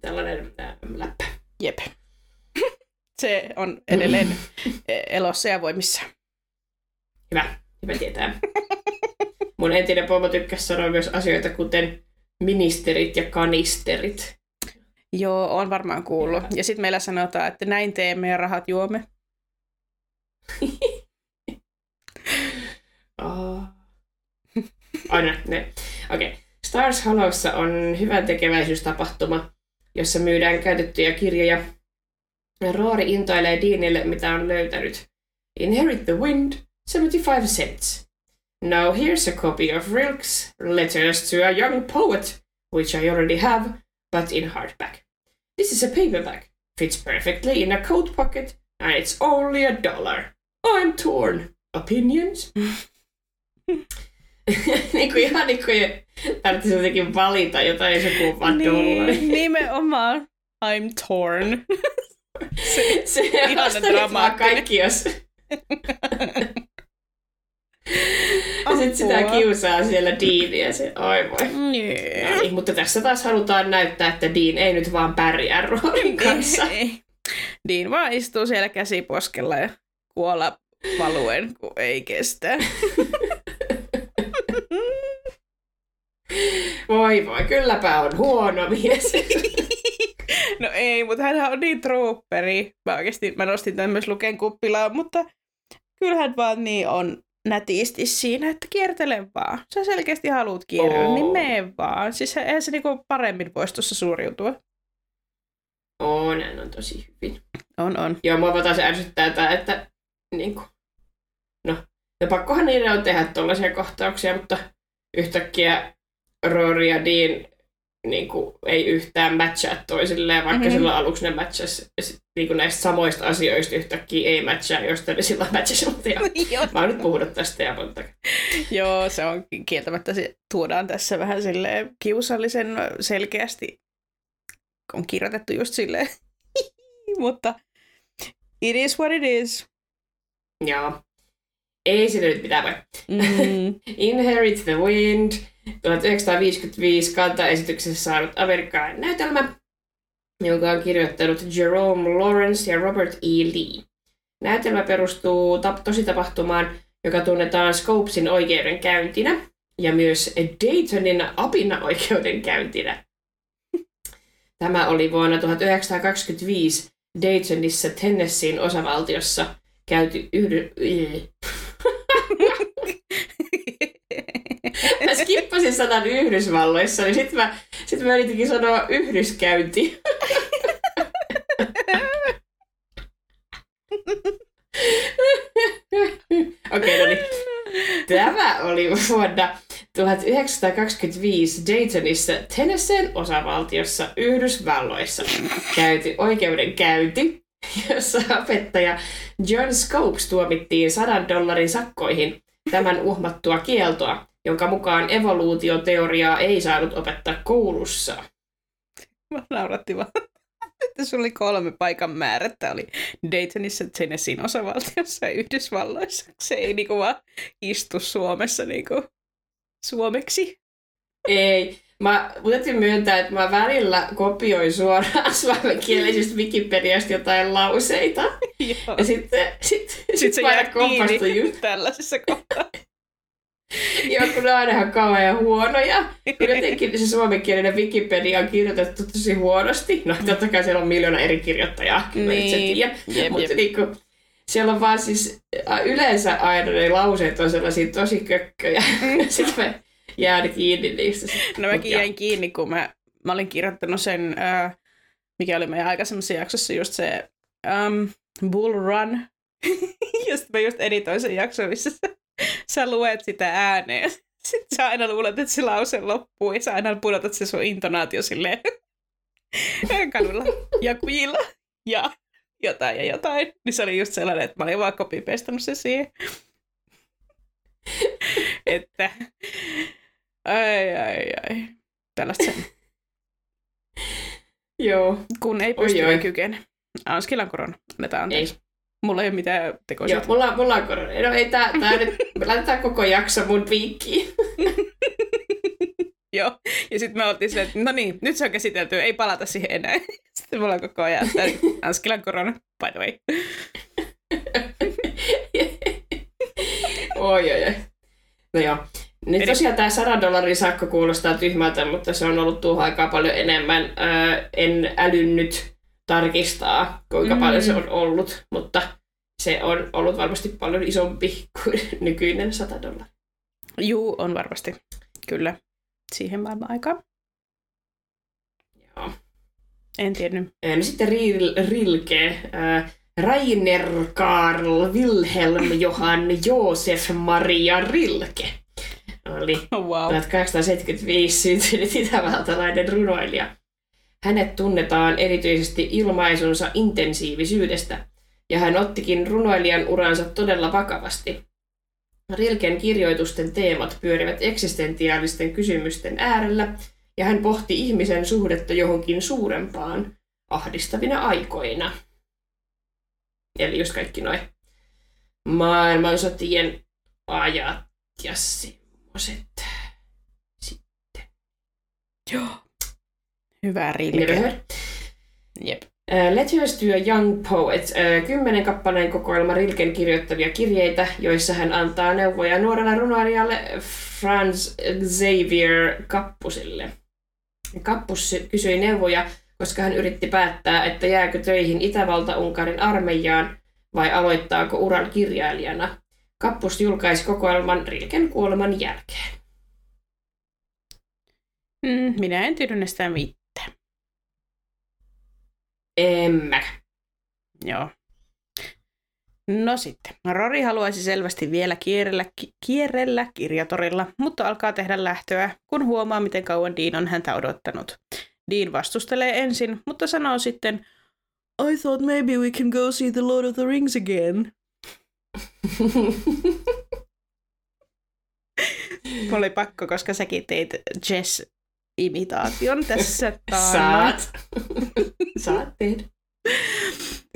tällainen äh, läppä. Jep. Se on edelleen elossa ja voimissa. Hyvä, hyvä tietää. Mun entinen pomo tykkäsi sanoa myös asioita kuten ministerit ja kanisterit. Joo, on varmaan kuullut. Ja sitten meillä sanotaan, että näin teemme ja rahat juomme. Oh. Aina ne. Okei. Okay. Stars Hollowssa on hyvän tekeväisyystapahtuma, jossa myydään käytettyjä kirjoja. Roori intoilee Deanille, mitä on löytänyt. Inherit the Wind, 75 cents. Now here's a copy of Rilke's Letters to a Young Poet, which I already have, but in hardback. This is a paperback. Fits perfectly in a coat pocket, and it's only a dollar. I'm torn. Opinions? niin kuin ihan niin kuin tarvitsisi jotenkin valita jotain, jos joku vaan. Niin, nimenomaan. I'm torn. Se, Se vaan dramaattinen. kaikki, jos... Ja sit sitä kiusaa siellä Deania. Se, oi voi. Niin. No niin, mutta tässä taas halutaan näyttää, että Dean ei nyt vaan pärjää Roorin kanssa. Ei. Dean vaan istuu siellä käsiposkella ja kuolla valuen, kun ei kestä. Voi voi, kylläpä on huono mies. No ei, mutta hän on niin trooperi. Mä oikeasti, mä nostin tämän myös luken kuppilaan, mutta kyllähän vaan niin on nätisti siinä, että kiertele vaan. Sä selkeästi haluat kierrellä, Oo. niin mene vaan. Siis eihän se niinku paremmin voisi tuossa suoriutua. On, hän on tosi hyvin. On, on. Joo, mua taas ärsyttää tää, että niin kuin, no, ja pakkohan niiden on tehdä tollaisia kohtauksia, mutta yhtäkkiä Rory ja Dean niin kuin, ei yhtään matchaa toisilleen, vaikka Mhm. mm-hmm. silloin aluksi ne matchas niin kuin näistä samoista asioista yhtäkkiä ei matchaa, josta ne silloin matchasi, mutta joo. Joo. Mä oon nyt puhunut tästä ja monta. Joo, se on kieltämättä, se tuodaan tässä vähän sille kiusallisen selkeästi, on kirjoitettu just silleen, mutta it is what it is. Joo. Ei sille nyt mitään voi. Mm. Inherit the Wind, 1955 kantaesityksessä saanut amerikkalainen näytelmä, jonka on kirjoittanut Jerome Lawrence ja Robert E. Lee. Näytelmä perustuu tap- tositapahtumaan, joka tunnetaan Scopesin oikeudenkäyntinä ja myös Daytonin apina-oikeudenkäyntinä. Tämä oli vuonna 1925 Daytonissa Tennesseein osavaltiossa käyty yhdy... mä skippasin sanan Yhdysvalloissa, niin sitten mä, sit mä yritinkin sanoa yhdyskäynti. Okei, okay, no niin. Tämä oli vuonna 1925 Daytonissa Tennesseen osavaltiossa Yhdysvalloissa käyty oikeudenkäynti, jossa opettaja John Scopes tuomittiin 100 dollarin sakkoihin tämän uhmattua kieltoa, jonka mukaan evoluutioteoriaa ei saanut opettaa koulussa. Mä nauratti vaan, että sulla oli kolme paikan määrättä. Oli Daytonissa, Tennesseein osavaltiossa ja Yhdysvalloissa. Se ei niinku vaan istu Suomessa niinku suomeksi. Ei. Mä täytyy myöntää, että mä välillä kopioin suoraan suomenkielisistä Wikipediasta jotain lauseita. Joo. Ja sitten sit, sit, Sitten se mä aina jää kiinni kompastuin just tällaisessa kohtaa. Joo, kun ne on aina kauhean huonoja. Jotenkin se suomenkielinen Wikipedia on kirjoitettu tosi huonosti. No totta kai siellä on miljoona eri kirjoittajaa, kyllä niin. itse Niin. tiedän. Jep, Mutta jep. niinku, siellä on vaan siis yleensä aina ne lauseet on sellaisia tosi kökköjä. Sitten mä jään kiinni niistä. No mäkin jäin kiinni, kun mä, mä olin kirjoittanut sen, äh, mikä oli meidän aikaisemmassa jaksossa, just se um, Bull Run. ja sitten mä just editoin sen jakson, missä sä, sä luet sitä ääneen. Sitten sä aina luulet, että se lause loppuu, ja sä aina pudotat se sun intonaatio silleen kadulla ja kujilla ja jotain ja jotain. Niin se oli just sellainen, että mä olin vaan kopipestannut se siihen. että ai ai ai. Tällaista se, Joo, kun ei Oi, pysty, oi. ei kykene. Anskilla on korona. Annetaan anteeksi. ei. Mulla ei ole mitään tekoisia. Joo, mulla, mulla on korona. No ei tää, tää nyt, me laitetaan koko jakso mun piikkiin. Joo. Ja sitten me oltiin silleen, että no niin, nyt se on käsitelty, ei palata siihen enää. Sitten mulla on koko ajan, että Anskilan korona, by the way. oi, oi, oi. No joo. Nyt Eli- tosiaan tämä 100 dollarin sakko kuulostaa tyhmältä, mutta se on ollut tuohon aikaa paljon enemmän. Öö, en älynnyt tarkistaa, kuinka Mm. paljon se on ollut, mutta se on ollut varmasti paljon isompi kuin nykyinen 100 dollaria. Juu, on varmasti. Kyllä. Siihen maailman aikaan. Joo. En tiennyt. No sitten Ril, Rilke, öö, Rainer Karl Wilhelm Johann Josef Maria Rilke oli Oh, wow. 1875 syntynyt itävaltalainen runoilija. Hänet tunnetaan erityisesti ilmaisunsa intensiivisyydestä, ja hän ottikin runoilijan uransa todella vakavasti. Rilken kirjoitusten teemat pyörivät eksistentiaalisten kysymysten äärellä, ja hän pohti ihmisen suhdetta johonkin suurempaan ahdistavina aikoina. Eli just kaikki noin maailmansotien ajat ja semmoiset. Joo. Hyvä rilke. Jep. Letters to a Young Poet, uh, kymmenen kappaleen kokoelma Rilken kirjoittavia kirjeitä, joissa hän antaa neuvoja nuorelle runoilijalle Franz Xavier Kappusille. Kappus kysyi neuvoja, koska hän yritti päättää, että jääkö töihin Itävalta-Unkarin armeijaan vai aloittaako uran kirjailijana. Kappus julkaisi kokoelman Rilken kuoleman jälkeen. Mm, minä en tiedä näistä mitään. En mä. Joo. No sitten. Rory haluaisi selvästi vielä kierrellä, ki- kierrellä kirjatorilla, mutta alkaa tehdä lähtöä, kun huomaa, miten kauan Dean on häntä odottanut. Dean vastustelee ensin, mutta sanoo sitten, I thought maybe we can go see the Lord of the Rings again. Oli pakko, koska säkin teit Jess-imitaation tässä. Saat. Saat tehdä.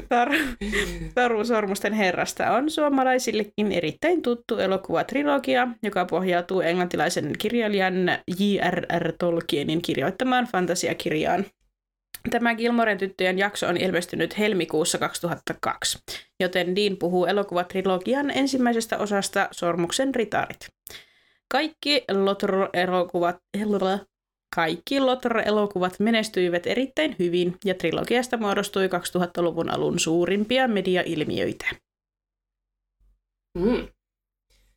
Tar- Taru Sormusten herrasta on suomalaisillekin erittäin tuttu elokuvatrilogia, joka pohjautuu englantilaisen kirjailijan J.R.R. Tolkienin kirjoittamaan fantasiakirjaan. Tämä Gilmoren tyttöjen jakso on ilmestynyt helmikuussa 2002, joten Dean puhuu elokuvatrilogian ensimmäisestä osasta Sormuksen ritarit. Kaikki Lotro-elokuvat, kaikki Lotro-elokuvat menestyivät erittäin hyvin ja trilogiasta muodostui 2000-luvun alun suurimpia mediailmiöitä. Mm.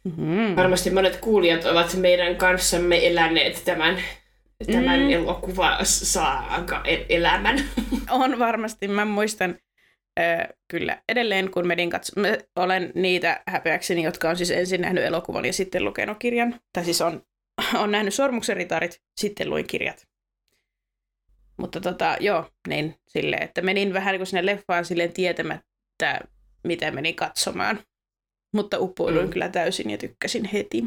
Mm-hmm. Varmasti monet kuulijat ovat meidän kanssamme eläneet tämän, tämän Mm. elokuvasaaga-elämän. On varmasti, mä muistan ö, kyllä edelleen, kun menin katso- mä olen niitä häpeäkseni, jotka on siis ensin nähnyt elokuvan ja sitten lukenut kirjan. Tai siis on, on nähnyt Sormuksen ritarit, sitten luin kirjat. Mutta tota, joo, niin silleen, että menin vähän niin kuin sinne leffaan silleen tietämättä, mitä menin katsomaan. Mutta uppouduin mm. Mm. kyllä täysin ja tykkäsin heti.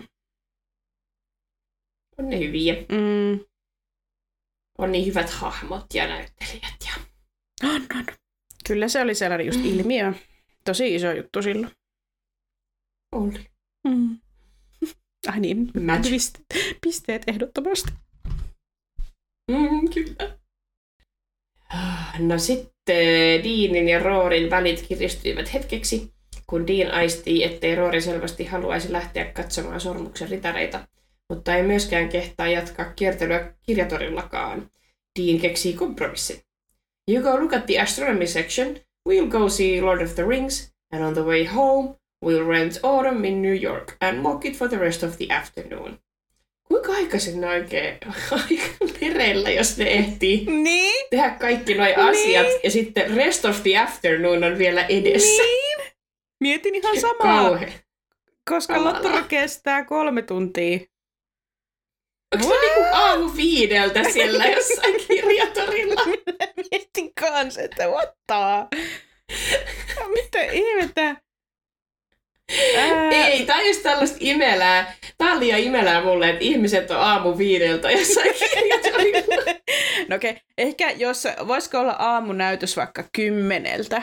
On ne hyviä. Mm. On niin hyvät hahmot ja näyttelijät. Ja... On, on. Kyllä se oli sellainen just ilmiö. Tosi iso juttu silloin. Oli. Mm. Ai niin, Match. pisteet, pisteet ehdottomasti. Mm, kyllä. No sitten Deanin ja Roorin välit kiristyivät hetkeksi, kun Dean aistii, ettei Roori selvästi haluaisi lähteä katsomaan sormuksen ritareita, mutta ei myöskään kehtaa jatkaa kiertelyä kirjatorillakaan. Dean keksii kompromissin. You go look at the astronomy section, we'll go see Lord of the Rings, and on the way home, we'll rent Autumn in New York and mock it for the rest of the afternoon. Kuinka aikaisin ne oikein hereillä, jos ne ehtii Niin, tehdä kaikki nuo Niin. asiat ja sitten rest of the afternoon on vielä edessä. niin. Mietin ihan samaa, Kauhe. koska Kamala. Lottoro kestää kolme tuntia. Onko se niinku aamu viideltä siellä jossain kirjatorilla? Mietin kanssa, että the... Mitä ihmettä? Ää, Ei, tää on just tällaista imelää. Tää on liian imelää mulle, että ihmiset on aamu viideltä jossain. No okei, okay. ehkä jos, voisiko olla aamunäytös vaikka kymmeneltä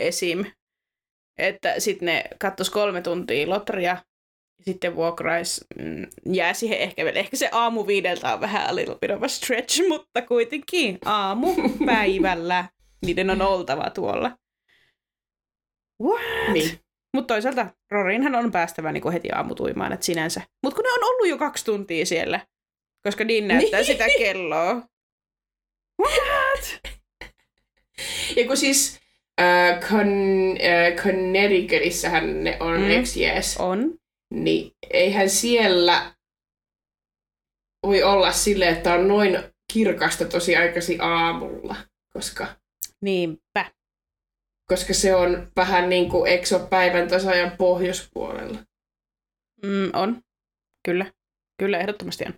esim. Että sitten ne kattos kolme tuntia lotria, sitten vuokrais, mm, jää siihen ehkä vielä. Ehkä se aamu viideltä on vähän a little bit of a stretch, mutta kuitenkin aamu päivällä. Niiden on oltava tuolla. What? Niin. Mutta toisaalta Rorinhan on päästävä niinku heti aamutuimaan, että sinänsä. Mutta kun ne on ollut jo kaksi tuntia siellä, koska Dean näyttää Niin. sitä kelloa. What? Ja kun siis äh, Con- äh, Connecticutissähän ne on Mm. ex jees, On. niin eihän siellä voi olla silleen, että on noin kirkasta tosi aikaisin aamulla, koska, Niinpä. Koska se on vähän niin kuin, eikö se ole päivän tasajan pohjoispuolella? Mm, on. Kyllä. Kyllä, ehdottomasti on.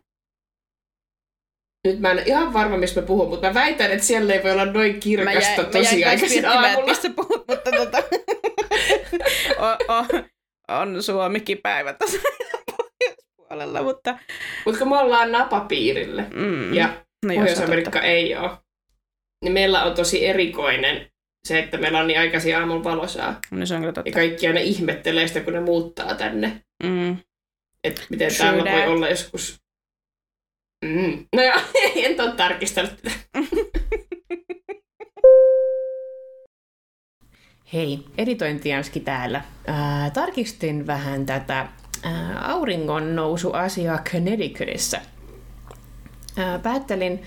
Nyt mä en ihan varma, mistä mä puhun, mutta mä väitän, että siellä ei voi olla noin kirkasta mä tosi jäin kans aikaisin miettimään, että aamulla. mistä puhut, mutta tota, o, o, on Suomikin päivä pohjoispuolella, mutta Mutta kun me ollaan napapiirille mm, ja no Pohjois-Amerikka ei ole, niin meillä on tosi erikoinen se, että meillä on niin aikaisin aamulla valosaa. No se on kyllä Ja totta. kaikki aina ihmettelee sitä, kun ne muuttaa tänne. Mm. Että miten True täällä voi that. olla joskus... Mm. No joo, en ole tarkistanut tätä. Hei, editointianski täällä. Ää, tarkistin vähän tätä ää, auringon nousuasiaa Connecticutissä. Ää, päättelin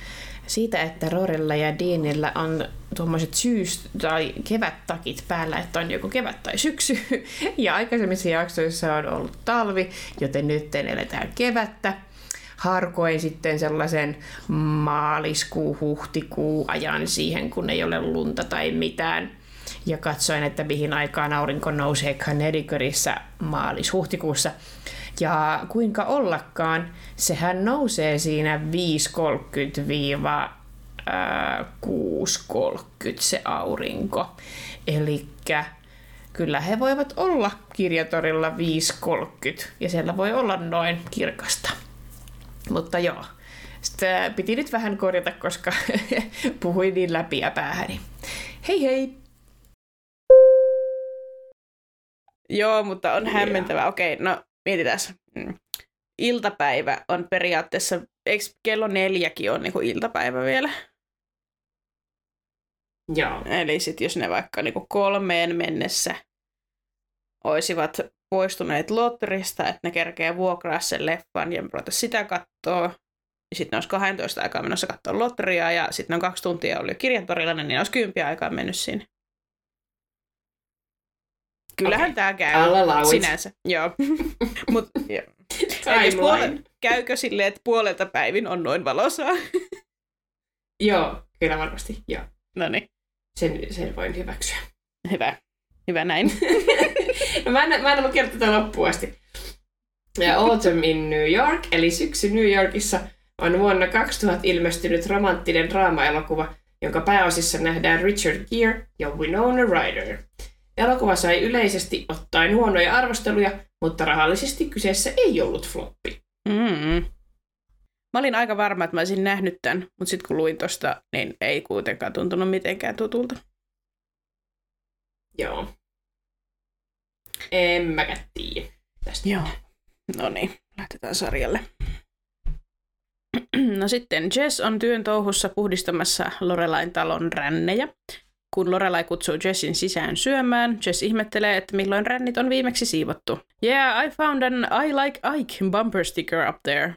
siitä, että Rorella ja Deanilla on tuommoiset syys- tai kevättakit päällä, että on joko kevät tai syksy. Ja aikaisemmissa jaksoissa on ollut talvi, joten nyt eletään kevättä. Harkoin sitten sellaisen maaliskuu, huhtikuu ajan siihen, kun ei ole lunta tai mitään. Ja katsoin, että mihin aikaan aurinko nousee Connecticutissa maalis-huhtikuussa. Ja kuinka ollakaan, sehän nousee siinä 5.30-6.30 se aurinko. Eli kyllä he voivat olla kirjatorilla 5.30 ja siellä voi olla noin kirkasta. Mutta joo, sitä piti nyt vähän korjata, koska puhuin niin läpi ja päähäni. Hei hei! Joo, mutta on hämmentävää. Okei, no mietitään. Mm. Iltapäivä on periaatteessa, eikö kello neljäkin on niin iltapäivä vielä? Joo. Eli sitten jos ne vaikka niin kolmeen mennessä olisivat poistuneet lotterista, että ne kerkee vuokraa sen leffan ja ruveta sitä katsoa. Sitten ne olisi 12 aikaa menossa katsoa lotteria ja sitten on kaksi tuntia oli kirjantorilla, niin ne olisi kympiä aikaa mennyt sinne. Kyllähän okay. tämä käy sinänsä. Joo. Mut, jo. puole- käykö silleen, että puolelta päivin on noin valosaa? joo, kyllä varmasti. Joo. No niin. Sen, sen voin hyväksyä. Hyvä. Hyvä näin. no mä en, mä en ollut kertoa tätä loppuun asti. Ja Autumn in New York, eli syksy New Yorkissa, on vuonna 2000 ilmestynyt romanttinen draama-elokuva, jonka pääosissa nähdään Richard Gere ja Winona Ryder. Elokuva sai yleisesti ottaen huonoja arvosteluja, mutta rahallisesti kyseessä ei ollut floppi. Mm. Mä olin aika varma, että mä olisin nähnyt tämän, mutta sitten kun luin tosta, niin ei kuitenkaan tuntunut mitenkään tutulta. Joo. En mäkään tiedä tästä. Joo. No niin, lähdetään sarjalle. No sitten Jess on työn touhussa puhdistamassa Lorelain talon rännejä. Kun Lorelai kutsuu Jessin sisään syömään, Jess ihmettelee, että milloin rännit on viimeksi siivottu. Yeah, I found an I like Ike bumper sticker up there.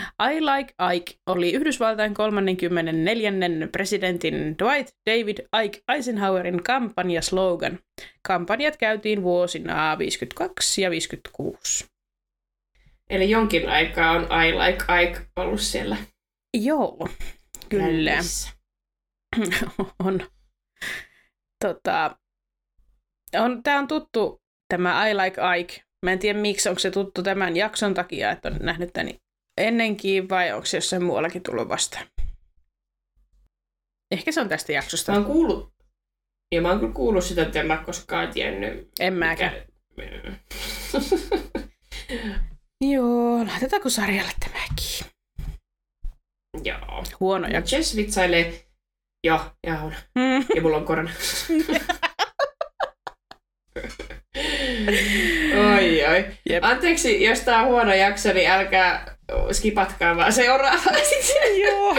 I Like Ike oli Yhdysvaltain 34. presidentin Dwight David Ike Eisenhowerin kampanjaslogan. Kampanjat käytiin vuosina 52 ja 56. Eli jonkin aikaa on I Like Ike ollut siellä. Joo, kyllä. on. Tota, on, tämä on tuttu, tämä I Like Ike. Mä en tiedä miksi, onko se tuttu tämän jakson takia, että on nähnyt tämän ennenkin vai onko se jossain muuallakin tullut vastaan? Ehkä se on tästä jaksosta. Mä oon kuullut, ja mä oon kyllä kuullut sitä, että en mä koskaan tiennyt. En mäkään. Joo, laitetaanko sarjalle tämäkin? Joo. Huono jakso. Jess vitsailee. Joo, ja on. Mm. Ja mulla on korona. oi, oi. Jep. Anteeksi, jos tää on huono jakso, niin älkää skipatkaa vaan seuraavaa Joo.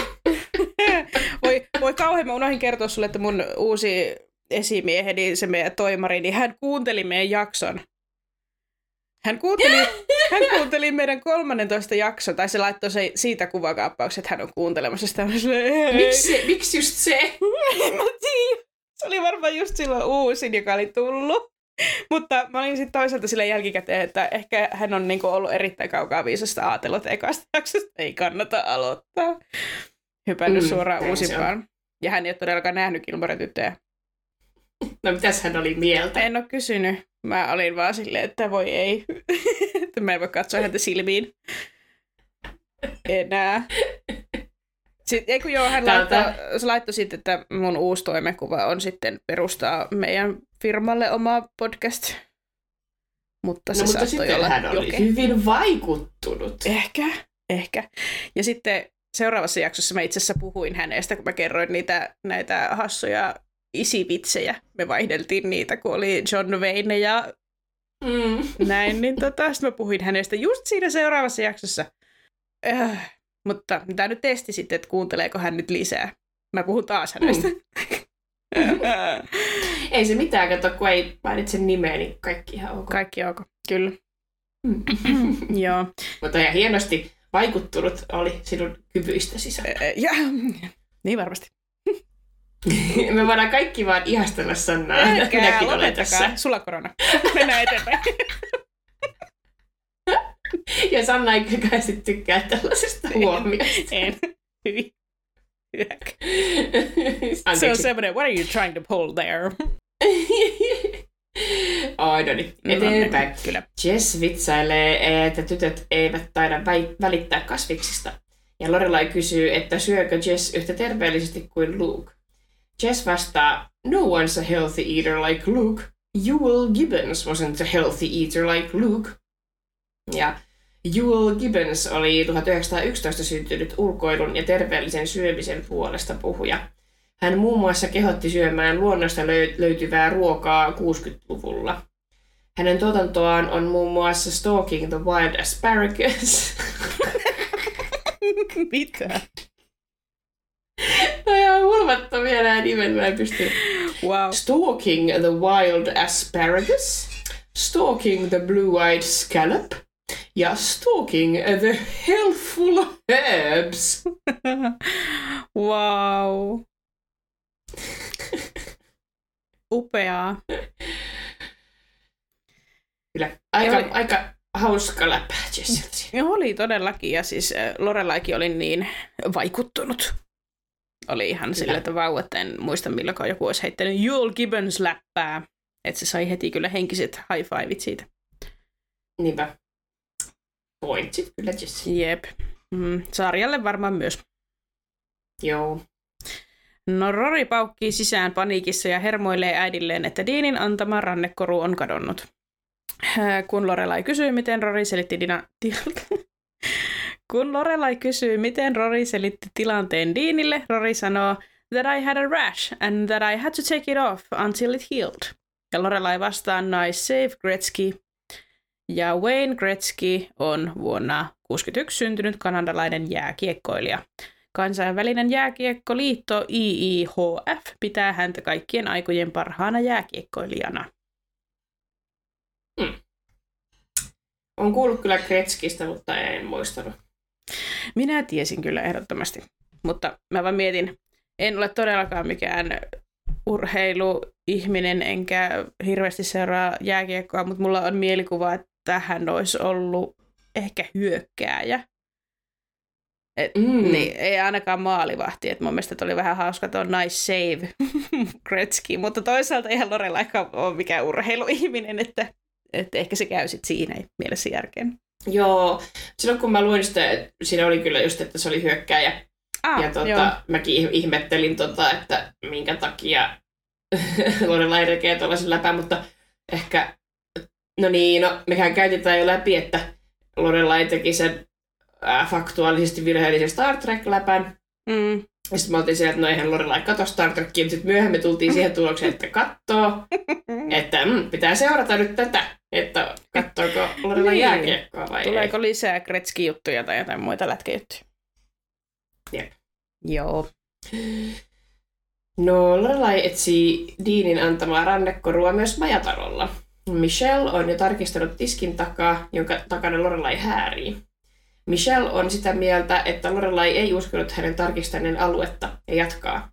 voi, voi kauhean, mä unohdin kertoa sulle, että mun uusi esimieheni, se meidän toimari, niin hän kuunteli meidän jakson. Hän kuunteli, hän kuunteli meidän 13 jakson, tai se laittoi se, siitä kuvakaappauksen, että hän on kuuntelemassa sitä. Miksi, miksi just se? en mä tiedä. Se oli varmaan just silloin uusin, joka oli tullut. Mutta mä olin sitten toisaalta sille jälkikäteen, että ehkä hän on niinku ollut erittäin kaukaa viisasta ajatellut, että ekasta jaksosta ei kannata aloittaa. Hypännyt mm, suoraan uusimpaan. Ja hän ei ole todellakaan nähnyt Kilmoren tyttöjä. No mitäs hän oli mieltä? En ole kysynyt. Mä olin vaan silleen, että voi ei. että mä en voi katsoa häntä silmiin. Enää. Sitten, eikö joo, hän laittoi, se laittoi sitten, että mun uusi toimenkuva on sitten perustaa meidän firmalle oma podcast. Mutta se no, mutta sitten olla hän oli joke. hyvin vaikuttunut. Ehkä, ehkä. Ja sitten seuraavassa jaksossa mä itse asiassa puhuin hänestä, kun mä kerroin niitä, näitä hassuja isivitsejä. Me vaihdeltiin niitä, kun oli John Wayne ja mm. näin. Niin tota, sitten mä puhuin hänestä just siinä seuraavassa jaksossa. Äh, mutta tämä nyt testi sitten, että kuunteleeko hän nyt lisää. Mä puhun taas hänestä. Mm. ei se mitään, kato, kun ei mainitse nimeä, niin kaikki ihan ok. Kaikki ok, kyllä. Mm. Joo. Mutta ihan hienosti vaikuttunut oli sinun kyvyistäsi. Ja, niin varmasti. Me voidaan kaikki vaan ihastella Sannaa. Minäkin olen tässä. Sulla korona. Mennään eteenpäin. ja Sanna ei kyllä tykkää tällaisesta huomiosta. En. Hyvin. Se on semmoinen, what are you trying to pull there? Ai no niin, eteenpäin. No, kyllä. Jess vitsailee, että tytöt eivät taida välittää kasviksista. Ja Lorelai kysyy, että syökö Jess yhtä terveellisesti kuin Luke. Jess vastaa, no one's a healthy eater like Luke. Ewell Gibbons wasn't a healthy eater like Luke. Ja Jewel Gibbons oli 1911 syntynyt ulkoilun ja terveellisen syömisen puolesta puhuja. Hän muun muassa kehotti syömään luonnosta löytyvää ruokaa 60-luvulla. Hänen tuotantoaan on muun muassa Stalking the Wild Asparagus. Mitä? No ihan hulvattomia nämä nimet, mä en pysty. Wow. Stalking the Wild Asparagus. Stalking the Blue-Eyed Scallop. Ja Stalking the Healthful Herbs. wow. Upeaa. Kyllä, aika, oli- aika hauska läppä Jessiltä. Oli todellakin, ja siis äh, Lorelaikin oli niin vaikuttunut. Oli ihan sillä, että vau, että en muista milloinkaan joku olisi heittänyt Joel Gibbons läppää. Että se sai heti kyllä henkiset high fiveit siitä. Niinpä. Pointsit kyllä Jessi. Jep. Mm, sarjalle varmaan myös. Joo. No Rory paukkii sisään paniikissa ja hermoilee äidilleen, että Deanin antama rannekoru on kadonnut. Äh, Kun Lorelai kysyy, miten Rory selitti Dina... Kun Lorelai kysyy, miten Rory selitti tilanteen Deanille, Rory sanoo, that I had a rash and that I had to take it off until it healed. Ja Lorelai vastaa, nice save Gretzky. Ja Wayne Gretzky on vuonna 1961 syntynyt kanadalainen jääkiekkoilija. Kansainvälinen jääkiekkoliitto IIHF pitää häntä kaikkien aikojen parhaana jääkiekkoilijana. On kuullut kyllä Kretskistä, mutta en muistanut. Minä tiesin kyllä ehdottomasti, mutta mä vaan mietin, en ole todellakaan mikään urheiluihminen enkä hirveästi seuraa jääkiekkoa, mutta mulla on mielikuva, että hän olisi ollut ehkä hyökkääjä. Et, Mm. Niin, ei ainakaan maalivahti. Et mun mielestä oli vähän hauska tuo nice save Gretzky, mutta toisaalta eihän Lorelaikaan ole mikään urheiluihminen, että, että ehkä se käy sit siinä mielessä järkeen. Joo. Silloin kun mä luin sitä, että siinä oli kyllä just, että se oli hyökkääjä. Ah, ja joo. tota, mäkin ih- ihmettelin, tota, että minkä takia Lorelai tekee tuollaisen läpän, mutta ehkä, no niin, no mehän käytetään jo läpi, että Lorelai teki sen äh, faktuaalisesti virheellisen Star Trek-läpän. Mm. Ja sitten me oltiin siellä, että no eihän Lorelai katso Star Trekia, mutta sitten myöhemmin tultiin siihen tulokseen, että katsoo, että mm, pitää seurata nyt tätä, että katsoako Lorelai Niin. jääkiekkoa vai ei. Tuleeko lisää Gretzky-juttuja tai jotain muita lätkäjuttuja? Jep. Joo. No, Lorelai etsii Deanin antamaa rannekorua myös majatalolla. Michelle on jo tarkistanut tiskin takaa, jonka takana Lorelai häärii. Michelle on sitä mieltä, että Lorelai ei uskonut hänen tarkistaneen aluetta ja jatkaa.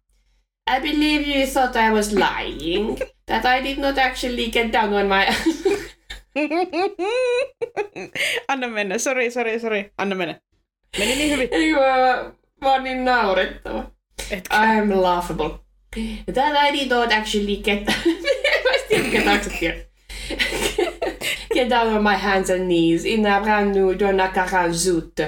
I believe you thought I was lying, that I did not actually get down on my... Anna mennä, sori, sori, sori. Anna mennä. Meni niin hyvin. Mä niin naurettava. Etkä. I'm laughable. That I did not actually get... Mä en tiedä, mikä taksatia. get down on my hands and knees in a brand new Donna Karan suit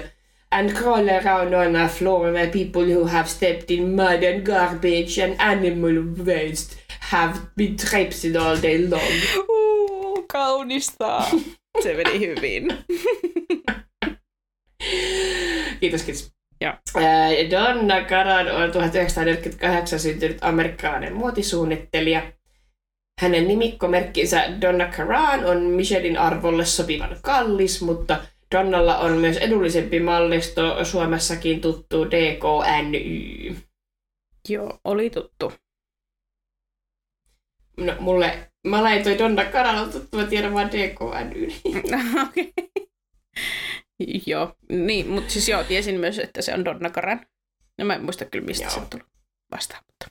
and crawl around on a floor where people who have stepped in mud and garbage and animal waste have been traipsing all day long. Kaunista. Se meni hyvin. Kiitos, kiitos. Joo. Ää, Donna Karan on 1948 syntynyt amerikkalainen muotisuunnittelija. Hänen nimikkomerkkinsä Donna Karan on Michelin arvolle sopivan kallis, mutta Donnalla on myös edullisempi mallisto Suomessakin tuttu DKNY. Joo, oli tuttu. No, mulle, mä laitoin Donna Karan on tuttu, mä tiedän vaan DKNY. Okei. Joo, niin, mutta siis joo, tiesin myös, että se on Donna Karan. No mä en muista kyllä, mistä Joo. se on tullut vastaan. Mutta.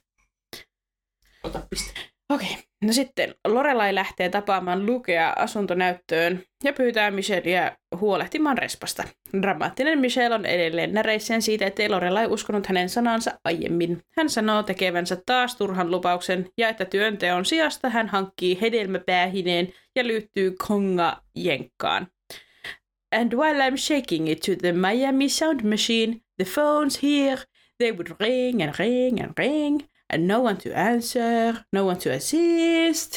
Ota piste. Okei, no sitten Lorelai lähtee tapaamaan Lukea asuntonäyttöön ja pyytää Michellea huolehtimaan respasta. Dramaattinen Michelle on edelleen näreissään siitä, ettei Lorelai uskonut hänen sanansa aiemmin. Hän sanoo tekevänsä taas turhan lupauksen ja että työnteon sijasta hän hankkii hedelmäpäähineen ja liittyy konga-jenkkaan. And while I'm shaking it to the Miami sound machine, the phones here, they would ring and ring and ring, and no one to answer, no one to assist.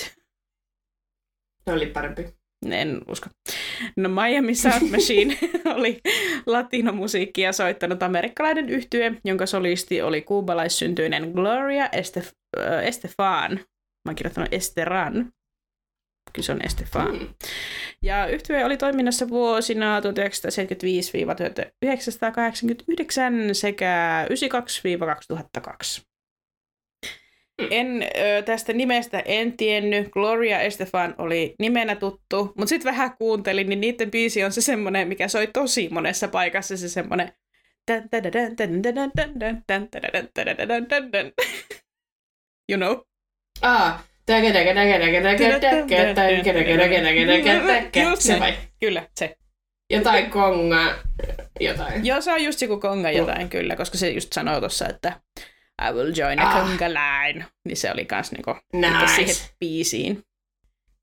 Se oli parempi. En usko. No Miami Sound Machine oli latinomusiikkia soittanut amerikkalainen yhtye, jonka solisti oli kuubalaissyntyinen Gloria Estef- äh, Estefan. Mä oon kirjoittanut Esteran. Kyse on Estefan. Mm. Ja yhtye oli toiminnassa vuosina 1975-1989 sekä 92-2002. En ö, tästä nimestä en tiennyt. Gloria Estefan oli nimenä tuttu, mutta sitten vähän kuuntelin, niin niiden biisi on se semmoinen, mikä soi tosi monessa paikassa, se semmoinen You know? Ah, se vai? Kyllä, se. Jotain konga, jotain. Joo, se on just joku konga jotain, kyllä, koska se just sanoo tuossa, että I will join a Ah. line. Niin se oli kans niinku Nice. siihen biisiin.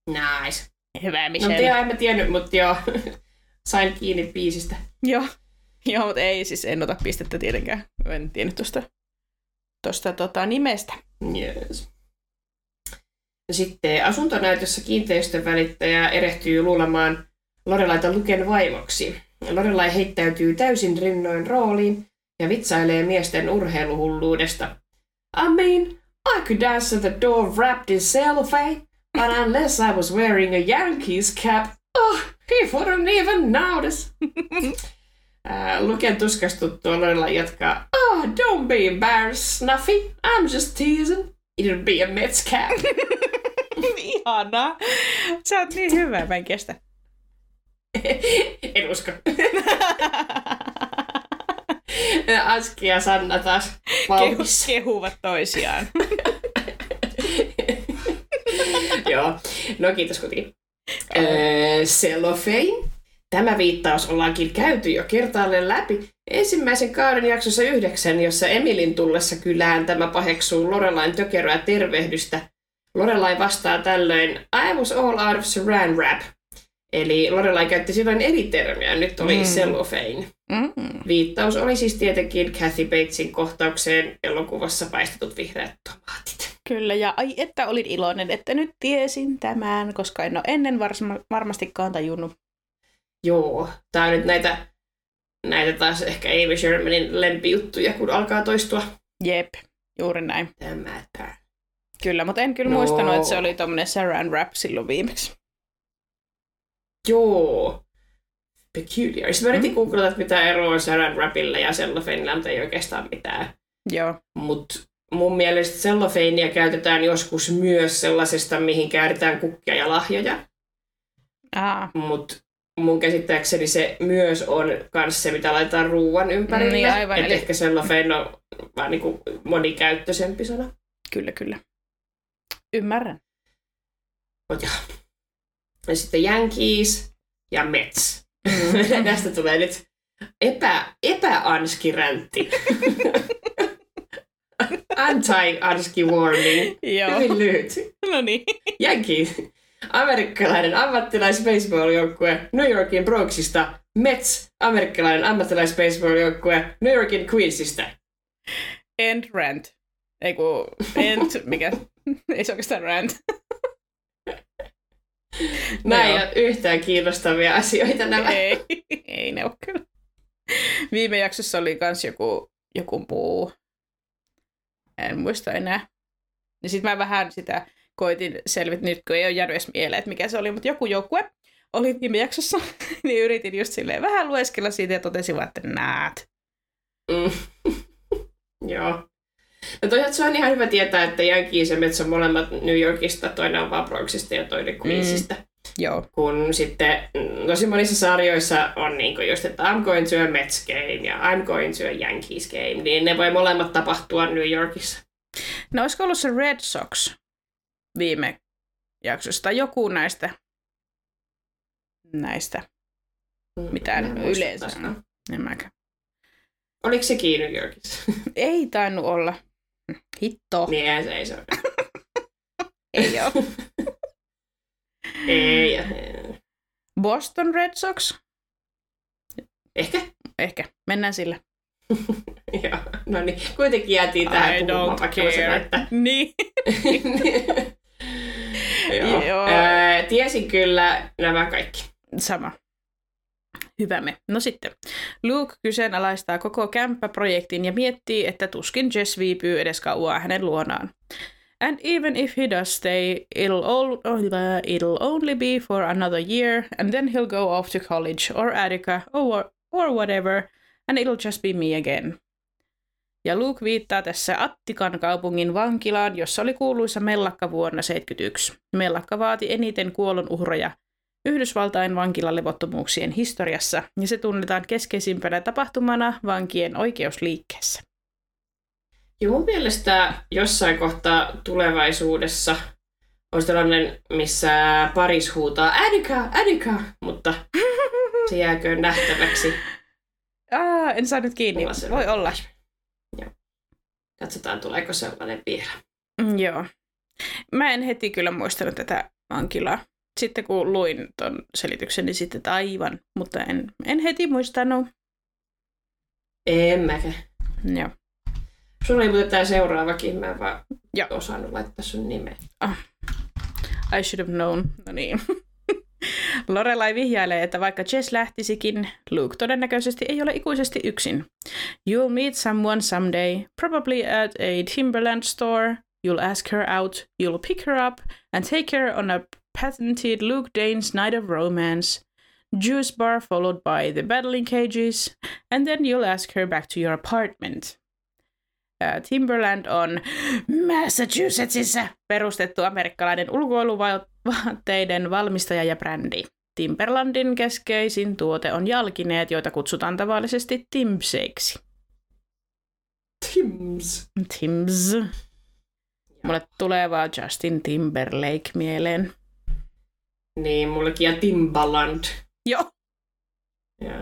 Nice. Hyvä, No Michelle. tiedä, en mä tiennyt, mutta joo, sain kiinni biisistä. Joo. Joo, mutta ei, siis en ota pistettä tietenkään. En tiennyt tuosta tosta, tota, nimestä. Yes. Ja sitten asuntonäytössä kiinteistön välittäjä erehtyy luulemaan Lorelaita Luken vaimoksi. Lorelai heittäytyy täysin rinnoin rooliin ja vitsailee miesten urheiluhulluudesta. I mean, I could dance at the door wrapped in cellophane, but unless I was wearing a Yankees cap, oh, he wouldn't even notice. Ää, Luken tuskastuttua Lorelai jatkaa, oh, don't be embarrassed, Snuffy. I'm just teasing. It'll be a Mets cap. Ihanaa. Sä oot niin hyvä, mä en kestä. en usko. Aski ja Sanna taas Kehu, kehuvat toisiaan. Joo, no kiitos kuitenkin. Öö, cellophane. Tämä viittaus ollaankin käyty jo kertaalleen läpi ensimmäisen kauden jaksossa yhdeksän, jossa Emilin tullessa kylään tämä paheksuu Lorelain tökeröä tervehdystä. Lorelai vastaa tällöin I was all out of saran wrap. Eli Lorelai käytti silloin eri termiä, nyt oli mm. cellophane. Mm. Viittaus oli siis tietenkin Kathy Batesin kohtaukseen elokuvassa paistetut vihreät tomaatit. Kyllä, ja ai että olin iloinen, että nyt tiesin tämän, koska en ole ennen varsma, varmastikaan tajunnut. Joo, tää on nyt näitä, näitä taas ehkä Amy Shermanin lempijuttuja, kun alkaa toistua Jep, juuri näin. tämä. tää. Kyllä, mutta en kyllä No. muistanut, että se oli tommonen saran wrap silloin viimeksi. Joo. Peculiar. Sitten mä yritin Mm. googlata, että mitä eroa on Saran Rapilla ja mutta ei oikeastaan mitään. Joo. Mutta mun mielestä Cellophanea käytetään joskus myös sellaisesta, mihin käytetään kukkia ja lahjoja. Mutta mun käsittääkseni se myös on kans se, mitä laitetaan ruuan ympärille. Niin, aivan, Et eli- ehkä cellophane on vaan niinku monikäyttöisempi sana. kyllä, kyllä. Ymmärrän. Mut joo. Ja sitten Yankees ja Mets. Mm. Tästä tulee nyt epä, epäanskiräntti. Anti-anski warning. Joo, Hyvin lyhyt. no niin. Yankees. Amerikkalainen ammattilais-baseball-joukkue New Yorkin Bronxista. Mets. Amerikkalainen ammattilais-baseball-joukkue New Yorkin Queensista. End rant. Ei ku, end, mikä, ei se oikeastaan rant. Nämä ei ole yhtään kiinnostavia asioita nämä. ei, ei ne ole kyllä. Viime jaksossa oli kans joku, joku muu. En muista enää. Ja sitten mä vähän sitä koitin selvitä nyt, kun ei ole jäänyt edes mieleen, että mikä se oli, mutta joku joukkue oli viime jaksossa, niin yritin just silleen vähän lueskella siitä ja totesin vaan, että näet. Mm. Joo. No toisaalta se on ihan hyvä tietää, että Yankees ja Mets on molemmat New Yorkista, toinen on vaan Bronxista ja toinen Queensista. Mm. Joo, Kun sitten mm, tosi monissa sarjoissa on niin kuin just, että I'm going to a Mets game ja I'm going to a Yankees game, niin ne voi molemmat tapahtua New Yorkissa. no olisiko ollut se Red Sox viime jaksossa, tai joku näistä, näistä, mitä Mä en yleensä. En mäkään. Oliko sekin New Yorkissa? Ei tainnut olla. Hitto. niin se ei se. Ei ole. ei, ei. Boston Red Sox? Ehkä. Ehkä. Mennään sillä. Joo. No niin, kuitenkin jäätiin tähän I puhumaan, don't vaikka mä sanoin, care. että Niin. Joo. Joo. Ää, tiesin kyllä nämä kaikki. Sama. Hyvä me. No sitten. Luke kyseenalaistaa koko kämppäprojektin ja miettii, että tuskin Jess viipyy edes kauaa hänen luonaan. And even if he does stay, it'll, all, it'll only be for another year, and then he'll go off to college or Attica or, or whatever, and it'll just be me again. Ja Luke viittaa tässä Attikan kaupungin vankilaan, jossa oli kuuluisa mellakka vuonna 1971. Mellakka vaati eniten kuolonuhroja Yhdysvaltain vankilalevottomuuksien historiassa, ja se tunnetaan keskeisimpänä tapahtumana vankien oikeusliikkeessä. Mun mielestä jossain kohtaa tulevaisuudessa on sellainen, missä paris huutaa Adika, Adika, mutta se jääkö nähtäväksi. Aa, en saa nyt kiinni. Voi olla. Joo. Katsotaan, tuleeko sellainen vielä. Mm, joo. Mä en heti kyllä muistanut tätä vankilaa. Sitten kun luin ton selityksen, niin sitten että aivan, mutta en, en heti muistanut. En mäkään. Joo. Sulla oli muuten tämä seuraavakin, mä en vaan Joo. osannut laittaa sun nimeä. Ah. I should have known. No niin. Lorelai vihjailee, että vaikka Jess lähtisikin, Luke todennäköisesti ei ole ikuisesti yksin. You'll meet someone someday, probably at a Timberland store. You'll ask her out, you'll pick her up, and take her on a patented Luke Dane's night of romance. Juice bar followed by the battling cages, and then you'll ask her back to your apartment. Timberland on Massachusettsissa perustettu amerikkalainen ulkoiluvaatteiden valmistaja ja brändi. Timberlandin keskeisin tuote on jalkineet, joita kutsutaan tavallisesti Timseiksi. Tims. Tims. Mulle tulee vaan Justin Timberlake mieleen. Niin, mullekin ja Timbaland. Joo. Ja.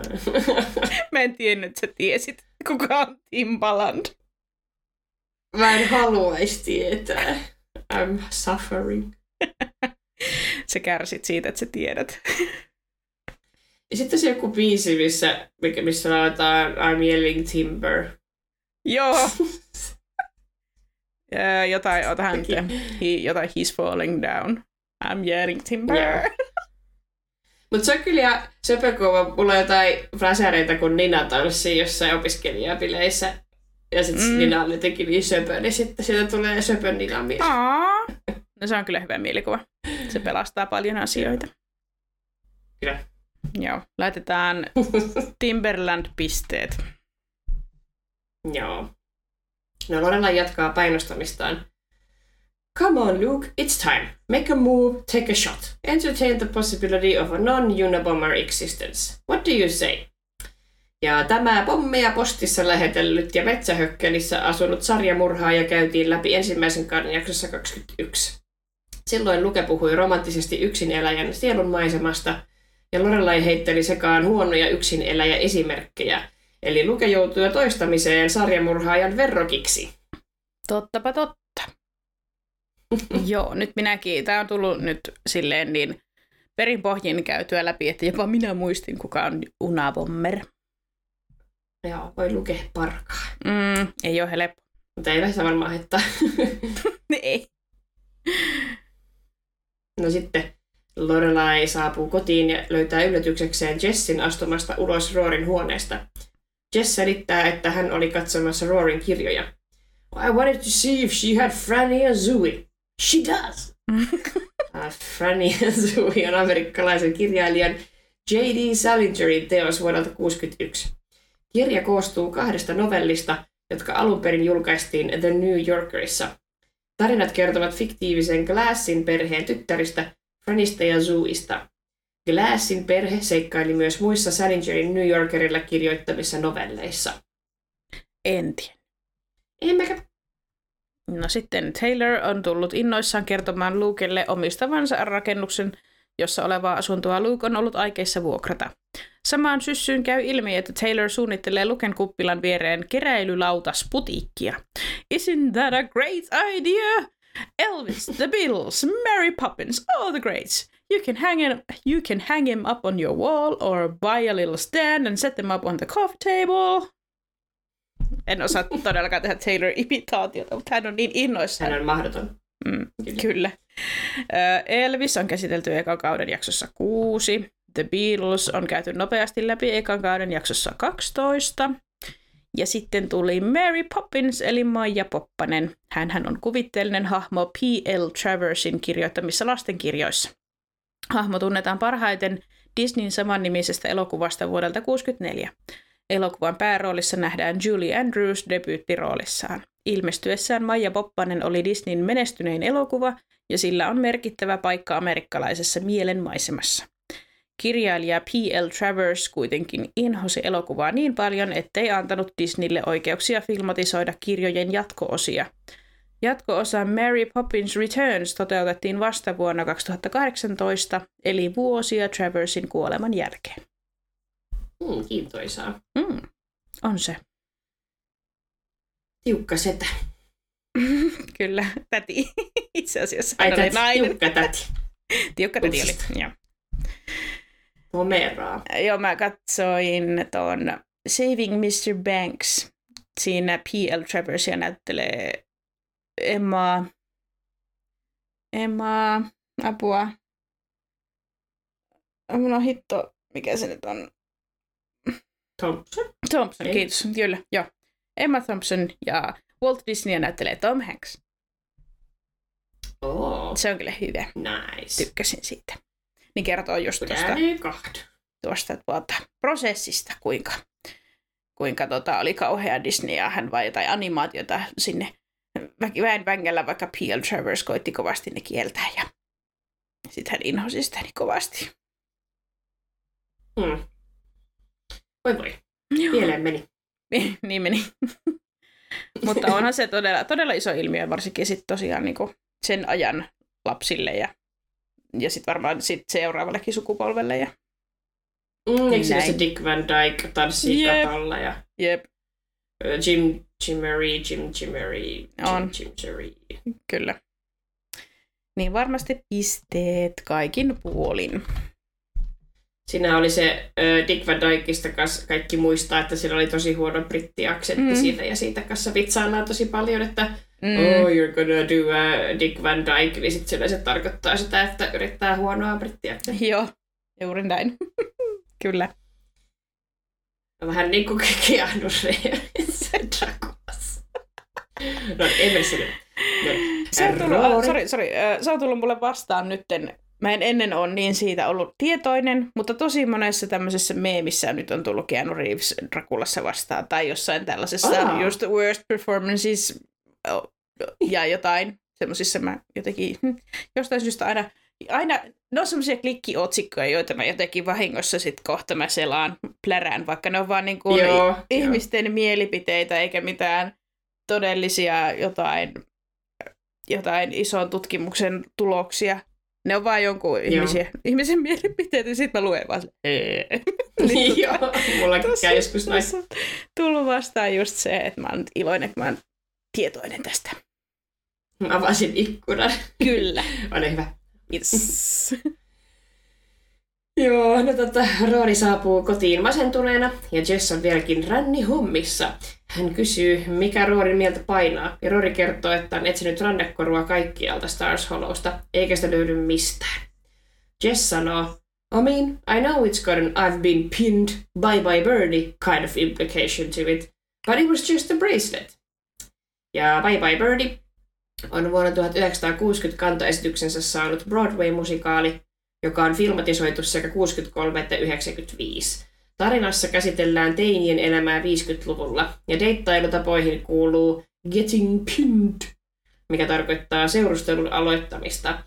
Mä en tiennyt, että sä tiesit, kuka on Timbaland. Mä en haluaisi tietää. I'm suffering. sä kärsit siitä, että sä tiedät. Ja sitten se joku biisi, missä, missä laitetaan I'm yelling timber. Joo. jotain, otahan jotain he's falling down. I'm yelling timber. Yeah. Mutta se on kyllä söpökova. Mulla on jotain flashereita, kun Nina tanssii jossain opiskelijapileissä ja sitten mm. Nina on jotenkin niin söpö, niin sitten sieltä tulee söpön Nina mies. Aa. No se on kyllä hyvä mielikuva. Se pelastaa paljon asioita. Kyllä. Joo. Laitetaan Timberland-pisteet. Joo. No Lorelai jatkaa painostamistaan. Come on, Luke, it's time. Make a move, take a shot. Entertain the possibility of a non-Unabomber existence. What do you say? Ja tämä pommeja postissa lähetellyt ja metsähökkelissä asunut sarjamurhaaja käytiin läpi ensimmäisen kauden jaksossa 21. Silloin Luke puhui romanttisesti yksin eläjän sielun maisemasta, ja Lorelai heitteli sekaan huonoja yksin eläjä esimerkkejä, eli Luke joutui toistamiseen sarjamurhaajan verrokiksi. Tottapa totta. Joo, nyt minäkin. Tämä on tullut nyt silleen niin perinpohjin käytyä läpi, että jopa minä muistin, kuka on Unabomber. Joo, voi lukea parkaa. Mm, ei ole helppo. Mutta ei vähä varmaan haittaa. ei. No sitten Lorelai saapuu kotiin ja löytää yllätyksekseen Jessin astumasta ulos Roorin huoneesta. Jess selittää, että hän oli katsomassa Roorin kirjoja. I wanted to see if she had Franny and Zoe. She does! uh, Franny Zoe on amerikkalaisen kirjailijan J.D. Salingerin teos vuodelta 1961. Kirja koostuu kahdesta novellista, jotka alun perin julkaistiin The New Yorkerissa. Tarinat kertovat fiktiivisen Glassin perheen tyttäristä, Franista ja Zuista. Glassin perhe seikkaili myös muissa Salingerin New Yorkerilla kirjoittamissa novelleissa. En tiedä. En mäkään. No sitten Taylor on tullut innoissaan kertomaan Lukelle omistavansa rakennuksen, jossa olevaa asuntoa Luke on ollut aikeissa vuokrata. Samaan syssyyn käy ilmi, että Taylor suunnittelee Luken kuppilan viereen keräilylautas-putiikkia. Isn't that a great idea? Elvis, The Beatles, Mary Poppins, all the greats. You can hang him, you can hang him up on your wall or buy a little stand and set them up on the coffee table. En osaa todellakaan tehdä Taylor-imitaatiota, mutta hän on niin innoissaan. Hän on mahdoton. Mm, kyllä. kyllä. Elvis on käsitelty ekan kauden jaksossa kuusi. The Beatles on käyty nopeasti läpi ekan kauden jaksossa 12. Ja sitten tuli Mary Poppins eli Maija Poppanen. Hänhän on kuvitteellinen hahmo P.L. Traversin kirjoittamissa lastenkirjoissa. Hahmo tunnetaan parhaiten Disneyn samannimisestä elokuvasta vuodelta 1964. Elokuvan pääroolissa nähdään Julie Andrews debyyttiroolissaan. Ilmestyessään Maija Poppanen oli Disneyn menestynein elokuva ja sillä on merkittävä paikka amerikkalaisessa mielenmaisemassa. Kirjailija P.L. Travers kuitenkin inhosi elokuvaa niin paljon, ettei antanut Disneylle oikeuksia filmatisoida kirjojen jatkoosia. Jatko-osa Mary Poppins Returns toteutettiin vasta vuonna 2018, eli vuosia Traversin kuoleman jälkeen. Mm, kiintoisaa. Mm, on se. Tiukka setä. Kyllä, täti. Itse asiassa Ai täti, nainen. tiukka täti. Tiukka täti oli. Joo. Joo, mä katsoin ton Saving Mr. Banks. Siinä P.L. Traversia näyttelee Emma... Emma... Apua. On hitto, mikä se nyt on? Thompson. Thompson, Ei. kiitos. Kyllä, joo. Emma Thompson ja Walt Disney näyttelee Tom Hanks. Oh, Se on kyllä hyvä. nice. Tykkäsin siitä. Niin kertoo just tuosta tuosta tuota, prosessista, kuinka, kuinka tota, oli kauhea Disney ja hän vai jotain animaatiota sinne väen vängällä, vaikka P.L. Travers koitti kovasti ne kieltää ja sitten hän inhosi sitä niin kovasti. Hmm. Voi voi. Pieleen meni. niin meni. Mutta onhan se todella, todella iso ilmiö, varsinkin sit tosiaan niin sen ajan lapsille ja, ja sitten varmaan sit seuraavallekin sukupolvelle. Ja, Mm, eikö siinä se Dick Van Dyke tanssii katolla ja jep, ö, Jim Jimmery, Jim Jimmery, Jim On. Jimmery. kyllä. Niin varmasti pisteet kaikin puolin. Siinä oli se ö, Dick Van Dykeista kas kaikki muistaa, että sillä oli tosi huono brittiaksentti Mm. siitä ja siitä kanssa vitsaillaan tosi paljon, että Mm. oh, you're gonna do a Dick Van Dyke, niin sitten se tarkoittaa sitä, että yrittää huonoa brittiaksenttia. Joo, juuri näin. Kyllä. Vähän niin kuin Keanu Reeves Draculassa. No, ei mene sinne. No, Se on tullut, äh, sorry, sorry, äh, se on tullut mulle vastaan nytten. Mä en ennen ole niin siitä ollut tietoinen, mutta tosi monessa tämmöisessä meemissä nyt on tullut Keanu Reeves Draculassa vastaan. Tai jossain tällaisessa Aa. just worst performances oh, ja jotain. Semmoisissa mä jotenkin hm, jostain syystä aina, aina ne on semmoisia klikkiotsikkoja, joita mä jotenkin vahingossa sit kohta mä selaan, plärään, vaikka ne on vaan niin kuin Joo, ihmisten mielipiteitä eikä mitään todellisia jotain, jotain ison tutkimuksen tuloksia. Ne on vaan jonkun ihmisen, ihmisen mielipiteitä, ja sitten mä luen vaan "Ee." Niin tota, Joo, mullakin käy joskus näin. on tullut vastaan just se, että mä oon nyt iloinen, kun mä oon tietoinen tästä. Mä avasin ikkunan. Kyllä. Ole hyvä. Yes. Joo, no tota, Rory saapuu kotiin masentuneena ja Jess on vieläkin ränni hommissa. Hän kysyy, mikä Roorin mieltä painaa, ja Rory kertoo, että on etsinyt rannekorua kaikkialta Stars Hollowsta, eikä sitä löydy mistään. Jess sanoo, I mean, I know it's got an I've been pinned by by birdie kind of implication to it, but it was just a bracelet. Ja Bye Bye Birdie on vuonna 1960 kantoesityksensä saanut Broadway-musikaali, joka on filmatisoitu sekä 63 että 95. Tarinassa käsitellään teinien elämää 50-luvulla, ja deittailutapoihin kuuluu getting pinned, mikä tarkoittaa seurustelun aloittamista.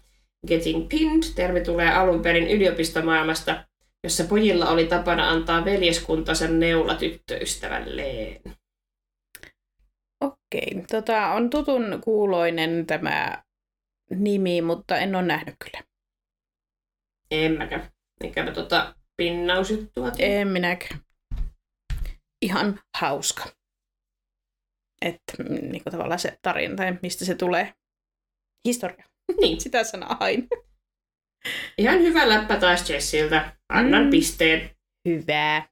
Getting pinned-termi tulee alun perin yliopistomaailmasta, jossa pojilla oli tapana antaa veljeskuntansa neula tyttöystävälleen. Okei, tota, on tutun kuuloinen tämä nimi, mutta en ole nähnyt kyllä. En mäkään. Eikä tota pinnausjuttua. En minäkään. Ihan hauska. Että niin kuin tavallaan se tarina tai mistä se tulee. Historia. Niin. Sitä sanaa hain. Ihan hyvä läppä taas Jessiltä. Annan Mm. pisteen. Hyvää.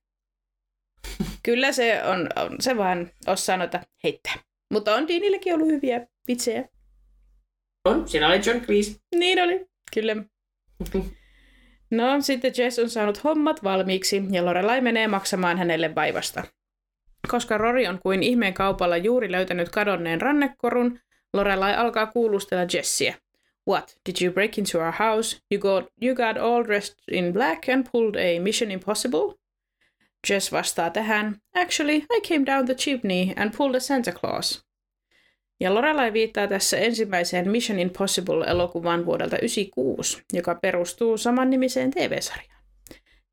Kyllä se on, on se vaan osaa noita heittää. Mutta on Deanillekin ollut hyviä vitsejä. On, siinä oli John Cleese. Niin oli, kyllä. No, sitten Jess on saanut hommat valmiiksi ja Lorelai menee maksamaan hänelle vaivasta. Koska Rory on kuin ihmeen kaupalla juuri löytänyt kadonneen rannekorun, Lorelai alkaa kuulustella Jessiä. What? Did you break into our house? You got, you got all dressed in black and pulled a Mission Impossible? Jess vastaa tähän, Actually, I came down the chimney and pulled a Santa Claus. Ja Lorelai viittaa tässä ensimmäiseen Mission Impossible-elokuvaan vuodelta 1996, joka perustuu samannimiseen TV-sarjaan.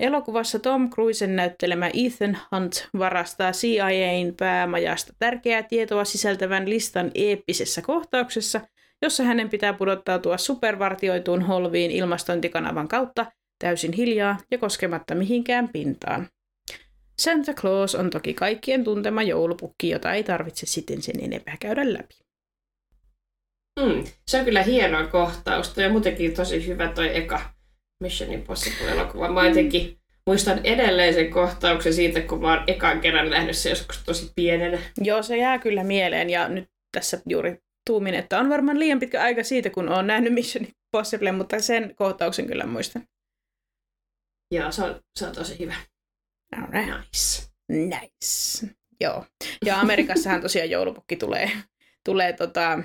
Elokuvassa Tom Cruisen näyttelemä Ethan Hunt varastaa CIAn päämajasta tärkeää tietoa sisältävän listan eeppisessä kohtauksessa, jossa hänen pitää pudottautua supervartioituun holviin ilmastointikanavan kautta täysin hiljaa ja koskematta mihinkään pintaan. Santa Claus on toki kaikkien tuntema joulupukki, jota ei tarvitse sitten sen enempää käydä läpi. Mm, se on kyllä hienoa kohtausta ja muutenkin tosi hyvä toi eka Mission Impossible-elokuva. Mä jotenkin muistan edelleen sen kohtauksen siitä, kun mä oon ekan kerran nähnyt se joskus tosi pienenä. Joo, se jää kyllä mieleen ja nyt tässä juuri tuumin, että on varmaan liian pitkä aika siitä, kun oon nähnyt Mission Impossible, mutta sen kohtauksen kyllä muistan. Joo, se on, se on tosi hyvä. Alright. Nice. Nice. Joo. Ja Amerikassahan tosiaan joulupukki tulee, tulee tota,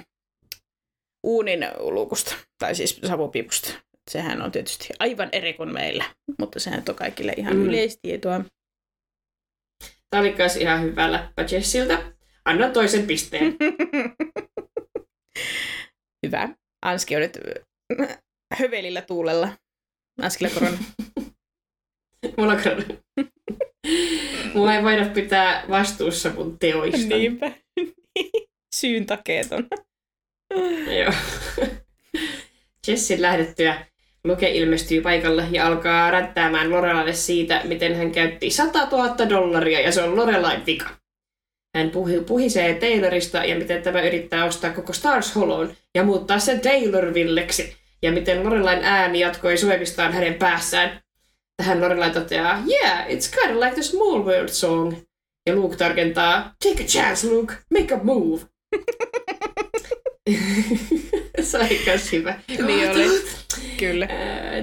uunin luukusta, tai siis savupiipusta. Sehän on tietysti aivan eri kuin meillä, mutta sehän on kaikille ihan mm. yleistietoa. Tämä oli myös ihan hyvä läppä Jessiltä. Anna toisen pisteen. hyvä. Anski on nyt hövelillä tuulella. Anskilla korona. Mulla on. Mulla ei voida pitää vastuussa mun teoista. Niinpä. Syyn takeeton. Joo. Jessin lähdettyä Luke ilmestyy paikalle ja alkaa rättäämään Lorelaille siitä, miten hän käytti 100 000 dollaria ja se on Lorelain vika. Hän puhi, puhisee Taylorista ja miten tämä yrittää ostaa koko Stars Hollow'n ja muuttaa sen Taylorvilleksi ja miten Lorelain ääni jatkoi suevistaan hänen päässään. Tähän Lorelai toteaa, yeah, it's kind of like the Small World song. Ja Luke tarkentaa, take a chance Luke, make a move. se oli myös hyvä. Niin oli. Kyllä.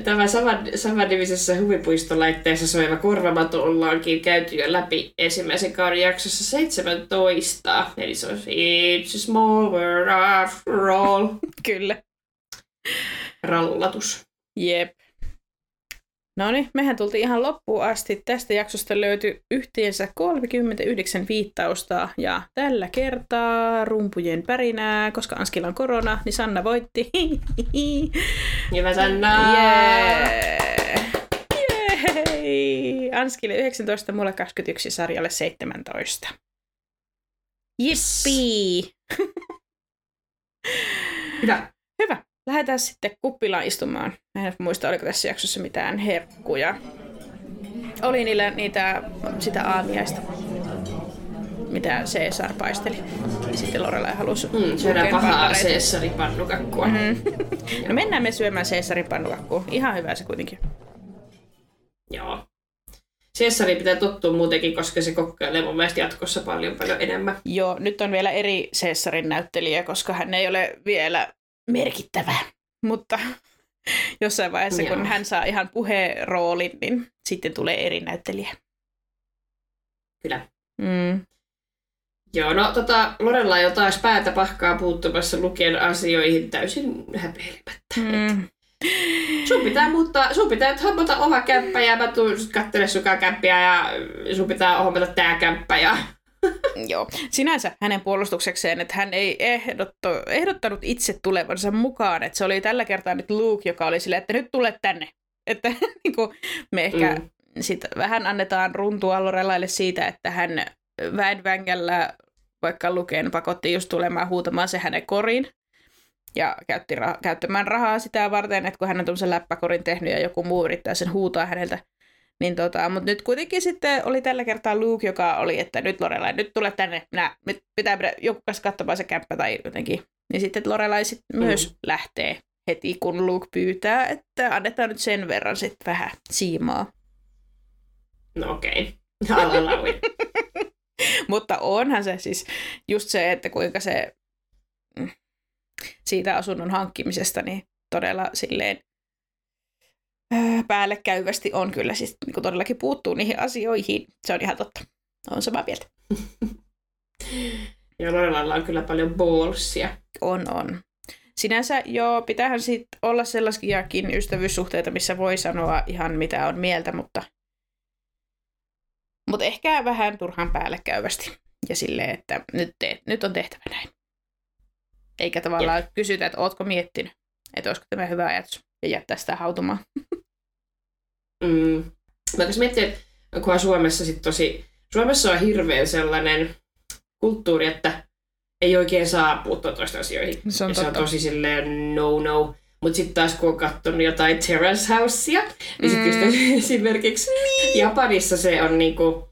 Tämä saman, samannimisessä huvipuistolaitteessa soiva korvamato ollaankin käyty jo läpi ensimmäisen kauden jaksossa 17. Eli se on It's a small world after all. Kyllä. Rallatus. Jep. No niin, mehän tultiin ihan loppuun asti. Tästä jaksosta löytyi yhteensä 39 viittausta ja tällä kertaa rumpujen pärinää, koska Anskilla on korona, niin Sanna voitti. Hyvä Sanna! Yeah. Yay. Anskille 19, mulle 21, sarjalle 17. Jippi! Hyvä. Lähdetään sitten kuppilaan istumaan. Mä en muista, oliko tässä jaksossa mitään herkkuja. Oli niillä niitä, sitä aamiaista, mitä Caesar paisteli. Ja sitten Lorelai halusi Mm, syödään pahaa Caesarin pannukakkua. Mm. no mennään me syömään Caesarin pannukakkua. Ihan hyvä se kuitenkin. Joo. Caesari pitää tottua muutenkin, koska se kokkailee mun mielestä jatkossa paljon paljon enemmän. Joo, nyt on vielä eri Caesarin näyttelijä, koska hän ei ole vielä merkittävä. Mutta jossain vaiheessa, Joo. kun hän saa ihan puheroolin, niin sitten tulee eri näyttelijä. Kyllä. Mm. Joo, no tota, Lorella on jo taas päätä pahkaa puuttumassa lukien asioihin täysin häpeilemättä. Mm. Sun pitää muuttaa, sun pitää hommata oma kämppä ja mä tuun kattele sun kämppiä ja sun pitää hommata tää kämppä ja Joo, sinänsä hänen puolustuksekseen, että hän ei ehdotto, ehdottanut itse tulevansa mukaan, että se oli tällä kertaa nyt Luke, joka oli silleen, että nyt tule tänne. Että niin kuin, me ehkä mm. sit vähän annetaan runtua Lorelaille siitä, että hän väen vängällä vaikka Luken pakotti just tulemaan huutamaan se hänen koriin ja käytti rah- käyttämään rahaa sitä varten, että kun hän on tuollaisen läppäkorin tehnyt ja joku muu yrittää sen huutaa häneltä, niin tota, mutta nyt kuitenkin sitten oli tällä kertaa Luke, joka oli, että nyt Lorelai, nyt tule tänne, minä, nyt pitää, pitää joku kanssa katsomaan se kämppä tai jotenkin. Niin sitten Lorelai sit mm. myös lähtee heti, kun Luke pyytää, että annetaan nyt sen verran sitten vähän siimaa. No okei, okay. Mutta onhan se siis just se, että kuinka se mm, siitä asunnon hankkimisesta, niin todella silleen päälle käyvästi on kyllä siis niin todellakin puuttuu niihin asioihin. Se on ihan totta. On samaa mieltä. ja Lorelalla on kyllä paljon ballsia. On, on. Sinänsä joo, pitäähän sit olla sellaisiakin ystävyyssuhteita, missä voi sanoa ihan mitä on mieltä, mutta, mutta ehkä vähän turhan päälle käyvästi. Ja silleen, että nyt, te, nyt on tehtävä näin. Eikä tavallaan Jep. kysytä, että ootko miettinyt, että olisiko tämä hyvä ajatus ja jättää sitä hautumaan. Mm. Mä tässä miettii, että kunhan Suomessa sit tosi, Suomessa on hirveän sellainen kulttuuri, että ei oikein saa puuttua toista asioihin. Se on, ja se on tosi silleen no-no. Mutta sitten taas kun on katsonut jotain Terrace Housea, niin sitten mm. esimerkiksi niin. Japanissa se on niinku,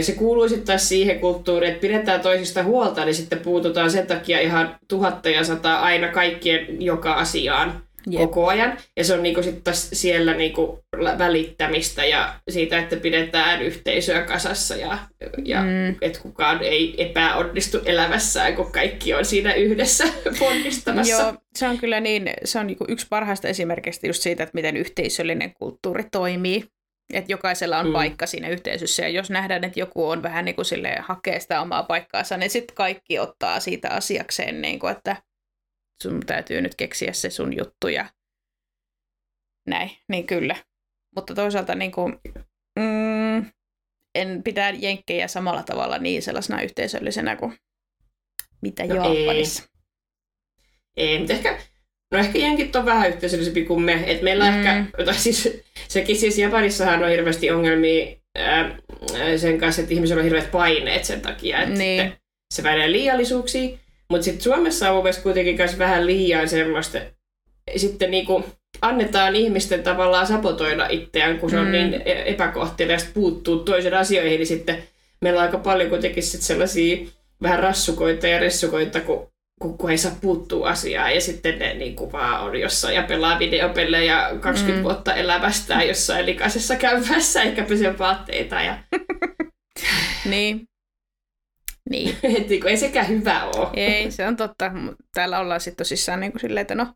se kuuluu sitten taas siihen kulttuuriin, että pidetään toisista huolta, niin sitten puututaan sen takia ihan tuhatta ja sata aina kaikkien joka asiaan. Jep. koko ajan. Ja se on niinku sit taas siellä niinku välittämistä ja siitä, että pidetään yhteisöä kasassa ja, ja mm. että kukaan ei epäonnistu elämässään, kun kaikki on siinä yhdessä ponnistamassa. Joo, se on kyllä niin, se on niinku yksi parhaista esimerkistä just siitä, että miten yhteisöllinen kulttuuri toimii. Että jokaisella on mm. paikka siinä yhteisössä ja jos nähdään, että joku on vähän niin kuin hakee sitä omaa paikkaansa, niin sitten kaikki ottaa siitä asiakseen, niin kuin, että sun täytyy nyt keksiä se sun juttu ja näin, niin kyllä. Mutta toisaalta niin kuin, mm, en pitää jenkkejä samalla tavalla niin sellaisena yhteisöllisenä kuin mitä no Japanissa. Ei. ei, mutta ehkä, no ehkä jenkit on vähän yhteisöllisempi kuin me. Et meillä mm. ehkä, tai siis, sekin siis Japanissahan on hirveästi ongelmia ää, sen kanssa, että ihmisillä on hirveät paineet sen takia, että niin. se menee liiallisuuksiin. Mutta sitten Suomessa on mun mielestä kuitenkin myös vähän liian semmoista, sitten niinku annetaan ihmisten tavallaan sapotoida itseään, kun se on mm. niin e- epäkohteliasta puuttuu toisen asioihin, niin sitten meillä on aika paljon kuitenkin sit sellaisia vähän rassukoita ja ressukoita, kun, kun, kun ei saa puuttua asiaan ja sitten ne niin kuin vaan on jossain ja pelaa videopelejä 20 mm. vuotta elävästään jossain likaisessa käyvässä eikä pese vaatteita. Ja... niin, niin. Et niin ei sekään hyvä ole. Ei, se on totta. Täällä ollaan sitten tosissaan niin kuin silleen, että no,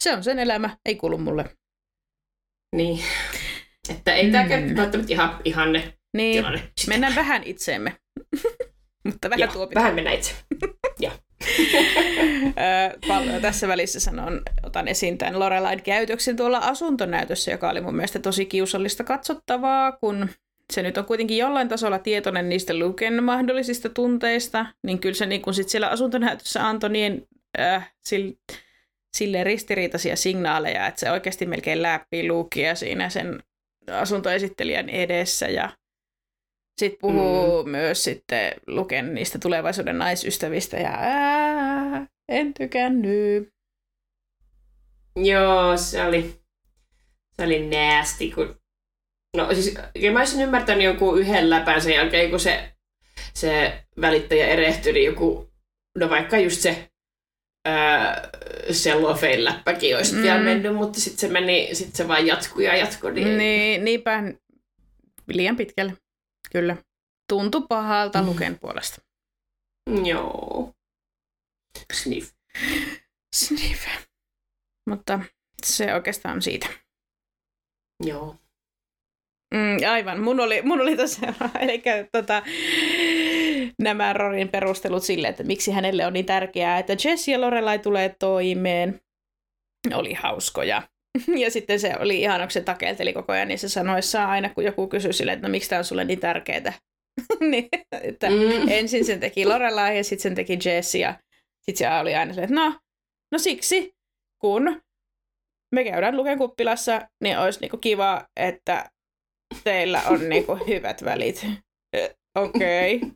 se on sen elämä, ei kuulu mulle. Niin. Että ei mm. tämä välttämättä ihan ihanne niin. tilanne. Sitä. Mennään vähän itseemme. Mutta vähän tuopi. Vähän mennään itse. ja. Tässä välissä sanon, otan esiin tämän Lorelain käytöksen tuolla asuntonäytössä, joka oli mun mielestä tosi kiusallista katsottavaa, kun se nyt on kuitenkin jollain tasolla tietoinen niistä Luken mahdollisista tunteista, niin kyllä se niin kun sit siellä asuntonäytössä antoi niin äh, sille, sille ristiriitaisia signaaleja, että se oikeasti melkein läppii Lukia siinä sen asuntoesittelijän edessä ja sitten puhuu mm. myös sitten Luken niistä tulevaisuuden naisystävistä ja ää, en tykännyt. Joo, se oli, se oli nasty, kun No siis mä olisin ymmärtänyt jonkun yhden läpän sen jälkeen, kun se, se välittäjä erehtyi, niin joku, no vaikka just se Sellofein läppäkin olisi mm. vielä mennyt, mutta sitten se meni, sitten se vaan jatkui ja jatkui. Niin, niin niinpä liian pitkälle, kyllä. Tuntui pahalta mm. Luken puolesta. Joo. Sniff. Sniff. Mutta se oikeastaan siitä. Joo. Mm, aivan. Mun oli, mun oli tosiaan, eli tota, nämä Rorin perustelut sille, että miksi hänelle on niin tärkeää, että Jesse ja Lorelai tulee toimeen, oli hauskoja. Ja sitten se oli ihan, kun se takelteli koko ajan niissä sanoissa aina, kun joku kysyi sille, että no miksi tämä on sulle niin tärkeää. niin, että mm. Ensin sen teki Lorelai ja sitten sen teki Jesse ja sitten se oli aina silleen, että no, no siksi, kun me käydään Luken kuppilassa, niin olisi niinku kiva, että teillä on niinku hyvät välit. Okei. Okay.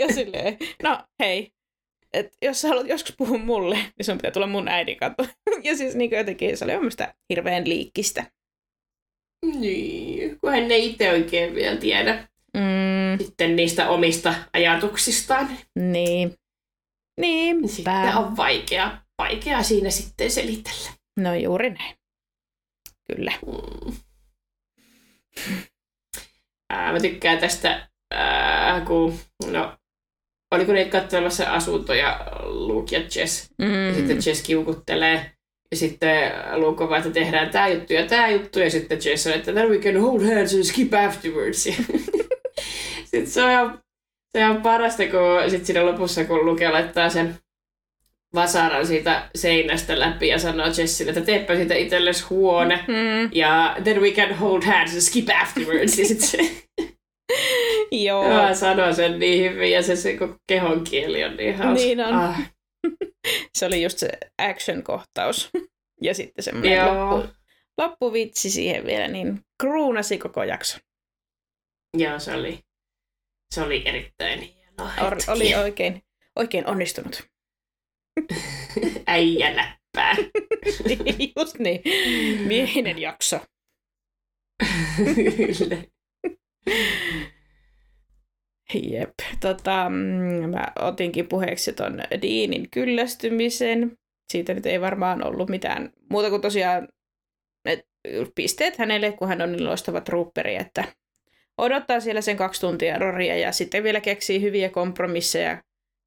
ja silleen, no hei, et jos sä haluat joskus puhua mulle, niin sun pitää tulla mun äidin kato. ja siis niin jotenkin se oli omista hirveän liikkistä. Niin, kun hän ei itse oikein vielä tiedä mm. sitten niistä omista ajatuksistaan. Niin. Niin. Sitten on vaikea, vaikea siinä sitten selitellä. No juuri näin. Kyllä. Mm. Ää, mä tykkään tästä, ää, kun, no, oliko niitä katsomassa asuntoja Luke ja Jess. Mm. Ja sitten Jess kiukuttelee. Ja sitten Luke on että tehdään tämä juttu ja tämä juttu. Ja sitten Jess on, että then we can hold hands and skip afterwards. Sitten se on ihan, se on parasta, kun sit siinä lopussa, kun Luke laittaa sen vasaran siitä seinästä läpi ja sanoo Jessille, että teepä siitä itsellesi huone. Mm. Ja then we can hold hands and skip afterwards. ja sit se Joo. Joo, sanoo sen niin hyvin ja se, se koko kehon kieli on niin hauska. Niin on. Ah, Se oli just se action-kohtaus. Ja sitten semmoinen Joo. loppu, loppuvitsi siihen vielä, niin kruunasi koko jakso. joo, se oli, se oli erittäin hieno Or, oli oikein, oikein onnistunut. Äijä läppää. just niin. Miehinen jakso. Kyllä. Jep. Tota, mm, mä otinkin puheeksi ton Deanin kyllästymisen. Siitä nyt ei varmaan ollut mitään muuta kuin tosiaan et pisteet hänelle, kun hän on niin loistava trooperi, että odottaa siellä sen kaksi tuntia roria ja sitten vielä keksii hyviä kompromisseja,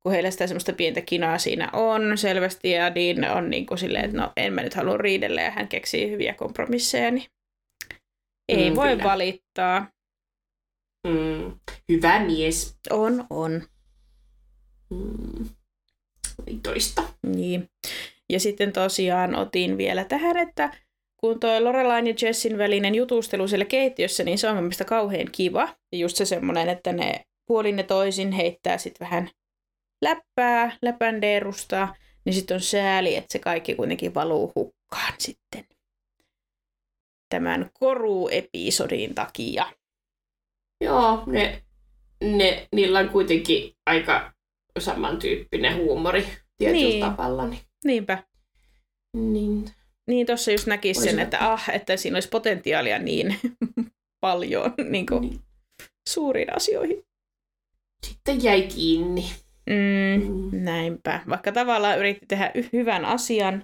kun heillä sitä semmoista pientä kinaa siinä on selvästi ja Dean on niin kuin silleen, että no en mä nyt halua riidellä ja hän keksii hyviä kompromisseja, niin ei Mm, voi kyllä. valittaa. Mm. Hyvä mies. On, on. Mm. Toista. Niin. Ja sitten tosiaan otin vielä tähän, että kun toi Lorelain ja Jessin välinen jutustelu siellä keittiössä, niin se on mun mielestä kauhean kiva. Ja just se semmoinen, että ne puolin ja toisin heittää sitten vähän läppää, läpändeerusta, niin sitten on sääli, että se kaikki kuitenkin valuu hukkaan sitten tämän koruepisodin takia. Joo, ne, ne, niillä on kuitenkin aika samantyyppinen huumori tietyllä Niin. tavalla. Niin, Niinpä. niin. Niin tuossa just näki sen, että ah, että siinä olisi potentiaalia niin paljon niin kuin niin. suuriin asioihin. Sitten jäi kiinni. Mm, Mm. näinpä. Vaikka tavallaan yritti tehdä y- hyvän asian.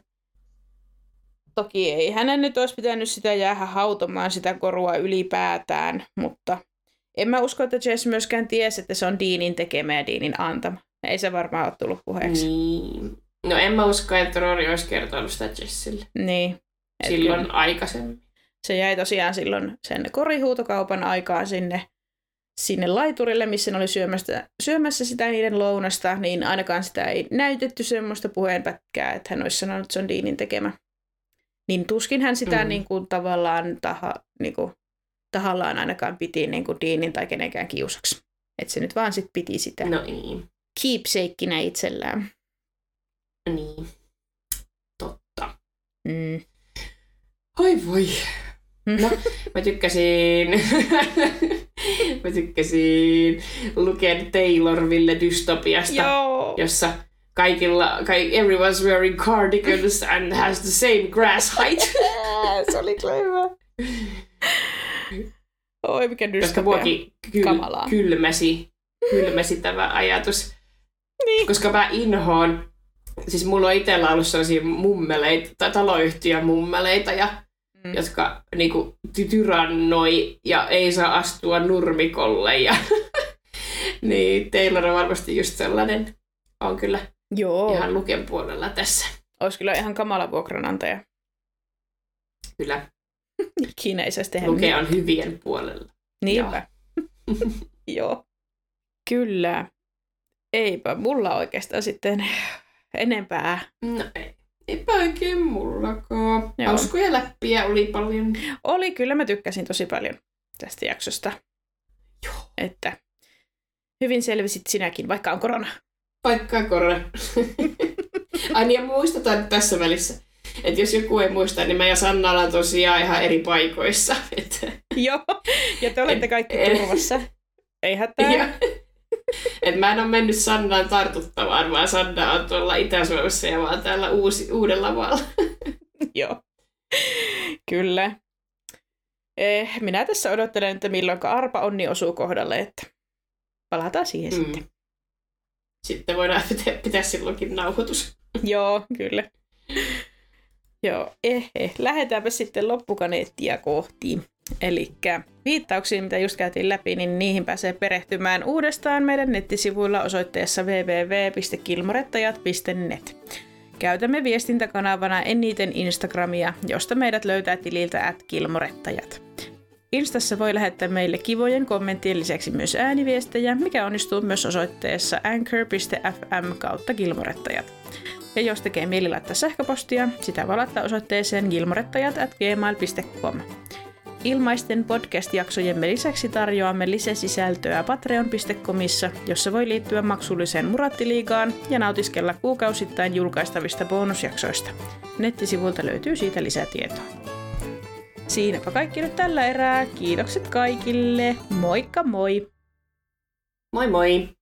Toki ei hänen nyt olisi pitänyt sitä jäädä hautomaan sitä korua ylipäätään, mutta en mä usko, että Jess myöskään tiesi, että se on Deanin tekemä ja Deanin antama. Ei se varmaan ole tullut puheeksi. Niin. No en mä usko, että Rory olisi kertonut sitä Jessille Niin. Silloin kyllä aikaisemmin. Se jäi tosiaan silloin sen korihuutokaupan aikaan sinne, sinne laiturille, missä ne oli syömässä, syömässä sitä niiden lounasta, niin ainakaan sitä ei näytetty semmoista puheenpätkää, että hän olisi sanonut, että se on Deanin tekemä. Niin tuskin hän sitä Mm. niin kuin, tavallaan taha, niin kuin, tahallaan ainakaan piti niin kuin Deanin tai kenenkään kiusaksi. Että se nyt vaan sit piti sitä no. Niin. keepsakeina itsellään. Niin. Totta. Mm. Oi voi. No, mä tykkäsin, mä tykkäsin Luken Taylorville dystopiasta, Joo. jossa kaikilla, kai, everyone's wearing cardigans and has the same grass height. se oli kyllä hyvä. Oi, mikä Koska dystopia. muakin kyl, Kamalaa. kylmäsi, kylmäsi tämä ajatus. Niin. Koska mä inhoon, siis mulla on itsellä ollut sellaisia mummeleita, tai taloyhtiön mummeleita, ja, Mm. jotka niinku, ty- tyrannoi ja ei saa astua nurmikolle. Ja, niin Taylor on varmasti just sellainen. On kyllä Joo. ihan luken puolella tässä. Olisi kyllä ihan kamala vuokranantaja. Kyllä Ikinä ei saisi tehdä luke mitään. on hyvien puolella. Niinpä. Joo. Kyllä. Eipä mulla oikeastaan sitten enempää. No ei, eipä oikein mullakaan. Joo. Hauskoja läppiä oli paljon. Oli, kyllä mä tykkäsin tosi paljon tästä jaksosta. Joo. Että hyvin selvisit sinäkin, vaikka on korona. Vaikka korona. Ai niin, ja muistetaan tässä välissä, että jos joku ei muista, niin mä ja Sanna ollaan tosiaan ihan eri paikoissa. Että, Joo. Ja te olette kaikki turvassa. Ei hätää. ja, et mä en ole mennyt Sannaan tartuttamaan, vaan Sanna on tuolla Itä-Suomessa ja vaan täällä uusi, uudella maalla. Joo. Kyllä. Eh, minä tässä odottelen, että milloin arpa onni osuu kohdalle, että palataan siihen mm. sitten. Sitten voidaan pitää, pitää silloinkin nauhoitus. Joo, kyllä. Joo, eh, eh. lähdetäänpä sitten loppukaneettia kohti. Eli viittauksiin, mitä just käytiin läpi, niin niihin pääsee perehtymään uudestaan meidän nettisivuilla osoitteessa www.kilmorettajat.net. Käytämme viestintäkanavana eniten Instagramia, josta meidät löytää tililtä at kilmorettajat. Instassa voi lähettää meille kivojen kommenttien lisäksi myös ääniviestejä, mikä onnistuu myös osoitteessa anchor.fm kautta gilmorettajat. Ja jos tekee mieli laittaa sähköpostia, sitä voi laittaa osoitteeseen gilmorettajat at gmail.com. Ilmaisten podcast-jaksojemme lisäksi tarjoamme lisäsisältöä patreon.comissa, jossa voi liittyä maksulliseen Murattiliigaan ja nautiskella kuukausittain julkaistavista bonusjaksoista. Nettisivulta löytyy siitä lisätietoa. Siinäpä kaikki nyt tällä erää. Kiitokset kaikille. Moikka moi! Moi moi!